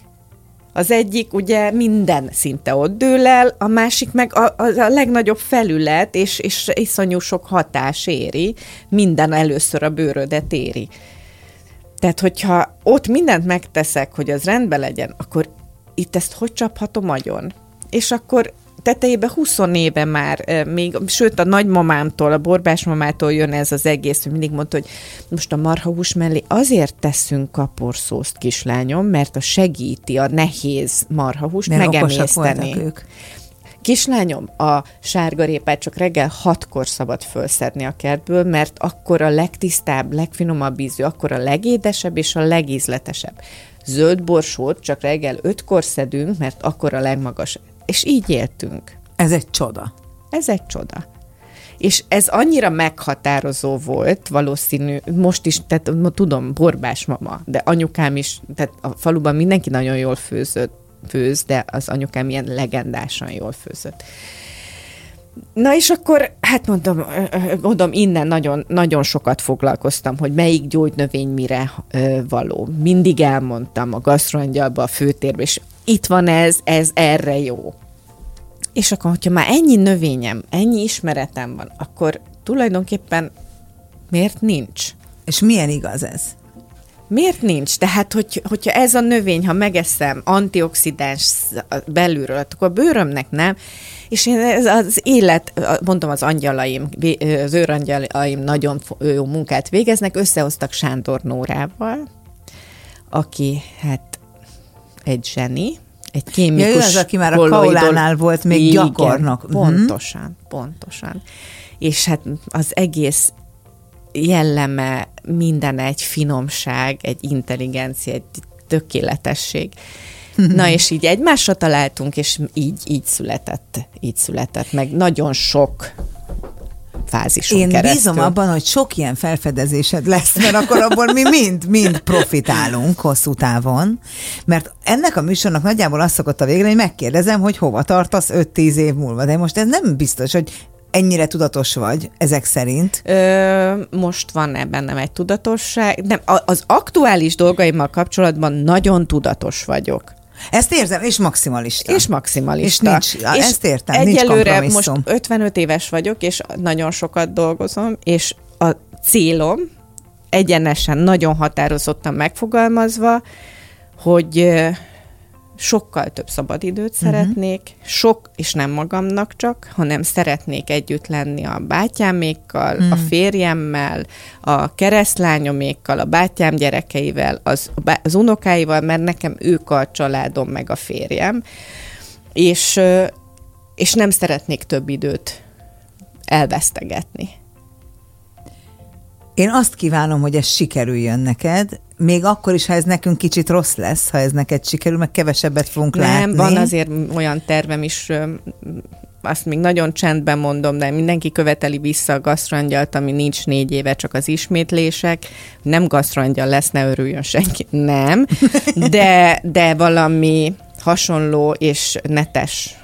Speaker 2: Az egyik ugye minden szinte ott dől el, a másik meg a, a, a legnagyobb felület, és, és iszonyú sok hatás éri, minden először a bőrödet éri. Tehát, hogyha ott mindent megteszek, hogy az rendben legyen, akkor itt ezt hogy csaphatom agyon? És akkor tetejében 20 éve már, még, sőt a nagymamámtól, a borbás mamától jön ez az egész, hogy mindig mondta, hogy most a marhahús mellé azért teszünk kaporszózt, kislányom, mert a segíti a nehéz marhahúst
Speaker 1: okosak
Speaker 2: megemészteni.
Speaker 1: ők.
Speaker 2: Kislányom, a sárgarépát csak reggel hatkor szabad fölszedni a kertből, mert akkor a legtisztább, legfinomabb ízű, akkor a legédesebb és a legízletesebb. Zöld borsót csak reggel ötkor szedünk, mert akkor a legmagas. És így éltünk.
Speaker 1: Ez egy csoda.
Speaker 2: Ez egy csoda. És ez annyira meghatározó volt, valószínű, most is, tehát tudom, borbás mama, de anyukám is, tehát a faluban mindenki nagyon jól főzött, főz, de az anyukám ilyen legendásan jól főzött. Na és akkor, hát mondom, mondom, innen nagyon, nagyon sokat foglalkoztam, hogy melyik gyógynövény mire ö, való. Mindig elmondtam a gasztroangyalba, a főtérbe, és itt van ez, ez erre jó. És akkor, hogyha már ennyi növényem, ennyi ismeretem van, akkor tulajdonképpen miért nincs?
Speaker 1: És milyen igaz ez?
Speaker 2: Miért nincs? Tehát, hogy, hogyha ez a növény, ha megeszem, antioxidáns belülről, akkor a bőrömnek nem. És én ez az élet, mondom az angyalaim, az őrangyalaim nagyon jó munkát végeznek, összehoztak Sándor Nórával, aki hát egy zseni, egy kémikus.
Speaker 1: Ja, ő az, aki már a Kaulánál volt még
Speaker 2: Igen,
Speaker 1: gyakornok. Mhm.
Speaker 2: Pontosan, pontosan. És hát az egész jelleme, minden egy finomság, egy intelligencia, egy tökéletesség. Na és így egymásra találtunk, és így, így született, így született meg nagyon sok fázison
Speaker 1: Én
Speaker 2: keresztül.
Speaker 1: bízom abban, hogy sok ilyen felfedezésed lesz, mert akkor abból mi mind, mind profitálunk hosszú távon, mert ennek a műsornak nagyjából az szokott a végre, hogy megkérdezem, hogy hova tartasz 5-10 év múlva, de most ez nem biztos, hogy ennyire tudatos vagy ezek szerint.
Speaker 2: Ö, most van -e bennem egy tudatosság. Nem, az aktuális dolgaimmal kapcsolatban nagyon tudatos vagyok.
Speaker 1: Ezt érzem, és maximalista.
Speaker 2: És maximalista.
Speaker 1: És nincs- ezt értem, nincs
Speaker 2: egyelőre most
Speaker 1: kompromisszum.
Speaker 2: 55 éves vagyok, és nagyon sokat dolgozom, és a célom egyenesen, nagyon határozottan megfogalmazva, hogy sokkal több szabadidőt
Speaker 1: Mhm.
Speaker 2: szeretnék, sok, és nem magamnak csak, hanem szeretnék együtt lenni a bátyámékkal, a
Speaker 1: Mhm.
Speaker 2: férjemmel, a keresztlányomékkal, a bátyám gyerekeivel, az, az unokáival, mert nekem ők a családom, meg a férjem, és, és nem szeretnék több időt elvesztegetni.
Speaker 1: Én azt kívánom, hogy ez sikerüljön neked, még akkor is, ha ez nekünk kicsit rossz lesz, ha ez neked sikerül, meg kevesebbet fogunk
Speaker 2: Nem,
Speaker 1: látni.
Speaker 2: van azért olyan tervem is, azt még nagyon csendben mondom, de mindenki követeli vissza a gasztrangyalt, ami nincs négy éve, csak az ismétlések. Nem gasztrangyal lesz, ne örüljön senki. Nem, de, de valami hasonló és netes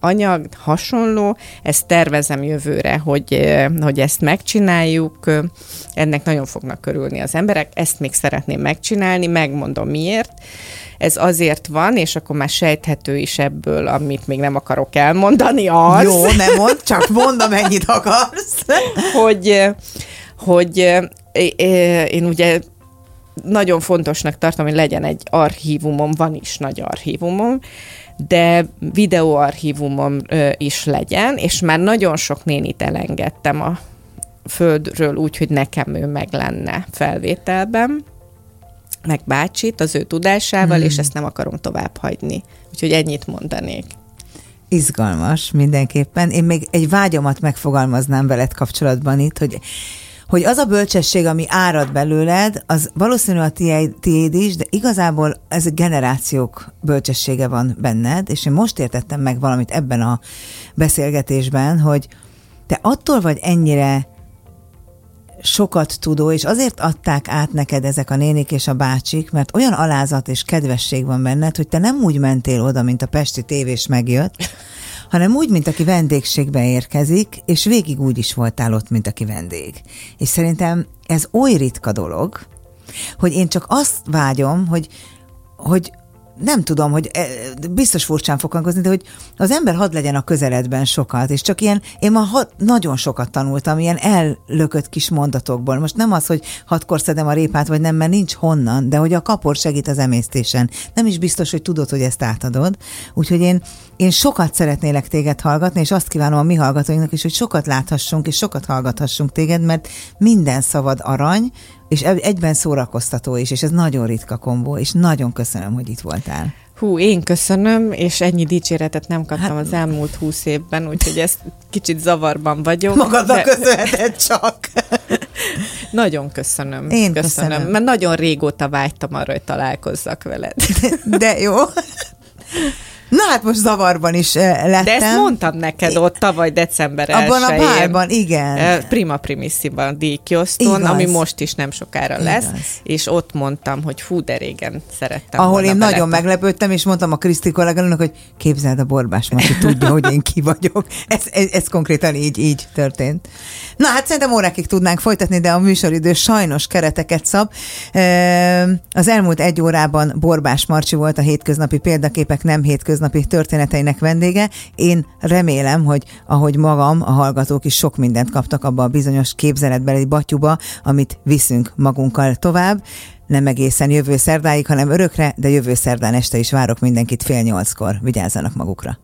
Speaker 2: anyag, hasonló, ezt tervezem jövőre, hogy, hogy ezt megcsináljuk, ennek nagyon fognak körülni az emberek, ezt még szeretném megcsinálni, megmondom miért. Ez azért van, és akkor már sejthető is ebből, amit még nem akarok elmondani, az,
Speaker 1: Jó, nem mond, csak mondd, amennyit akarsz.
Speaker 2: hogy, hogy én ugye nagyon fontosnak tartom, hogy legyen egy archívumom, van is nagy archívumom, de videóarchívumom ö, is legyen, és már nagyon sok nénit elengedtem a földről úgy, hogy nekem ő meg lenne felvételben, meg bácsit az ő tudásával, mm. és ezt nem akarom tovább hagyni. Úgyhogy ennyit mondanék.
Speaker 1: Izgalmas mindenképpen. Én még egy vágyamat megfogalmaznám veled kapcsolatban itt, hogy hogy az a bölcsesség, ami árad belőled, az valószínű a tiéd, tiéd is, de igazából ez generációk bölcsessége van benned, és én most értettem meg valamit ebben a beszélgetésben, hogy te attól vagy ennyire sokat tudó, és azért adták át neked ezek a nénik és a bácsik, mert olyan alázat és kedvesség van benned, hogy te nem úgy mentél oda, mint a Pesti tévés megjött, hanem úgy, mint aki vendégségbe érkezik, és végig úgy is voltál ott, mint aki vendég. És szerintem ez oly ritka dolog, hogy én csak azt vágyom, hogy, hogy nem tudom, hogy eh, biztos furcsán fog hangozni, de hogy az ember hadd legyen a közeledben sokat, és csak ilyen, én ma had, nagyon sokat tanultam, ilyen ellökött kis mondatokból. Most nem az, hogy hatkor szedem a répát, vagy nem, mert nincs honnan, de hogy a kapor segít az emésztésen. Nem is biztos, hogy tudod, hogy ezt átadod. Úgyhogy én, én sokat szeretnélek téged hallgatni, és azt kívánom a mi hallgatóinknak is, hogy sokat láthassunk, és sokat hallgathassunk téged, mert minden szavad arany, és egyben szórakoztató is, és ez nagyon ritka kombó, és nagyon köszönöm, hogy itt voltál.
Speaker 2: Hú, én köszönöm, és ennyi dicséretet nem kaptam hát, az elmúlt húsz évben, úgyhogy ezt kicsit zavarban vagyok.
Speaker 1: Magadnak de... köszönheted csak.
Speaker 2: nagyon köszönöm.
Speaker 1: Én köszönöm. köszönöm.
Speaker 2: Mert nagyon régóta vágytam arra, hogy találkozzak veled.
Speaker 1: De, de jó. Na hát most zavarban is lettem.
Speaker 2: De ezt mondtam neked ott tavaly december
Speaker 1: Abban a bárban, igen.
Speaker 2: Prima Primissima díjkiosztón, ami most is nem sokára lesz, Igaz. és ott mondtam, hogy hú, de régen szerettem
Speaker 1: Ahol én nagyon nagyon meglepődtem, és mondtam a Kriszti kollégának, hogy képzeld a Borbás hogy tudja, hogy én ki vagyok. Ez, ez, ez konkrétan így, így történt. Na hát szerintem órákig tudnánk folytatni, de a műsoridő sajnos kereteket szab. Az elmúlt egy órában Borbás Marcsi volt a hétköznapi példaképek nem hétköznapi hétköznapi történeteinek vendége. Én remélem, hogy ahogy magam, a hallgatók is sok mindent kaptak abba a bizonyos képzeletbeli batyuba, amit viszünk magunkkal tovább. Nem egészen jövő szerdáig, hanem örökre, de jövő szerdán este is várok mindenkit fél nyolckor. Vigyázzanak magukra!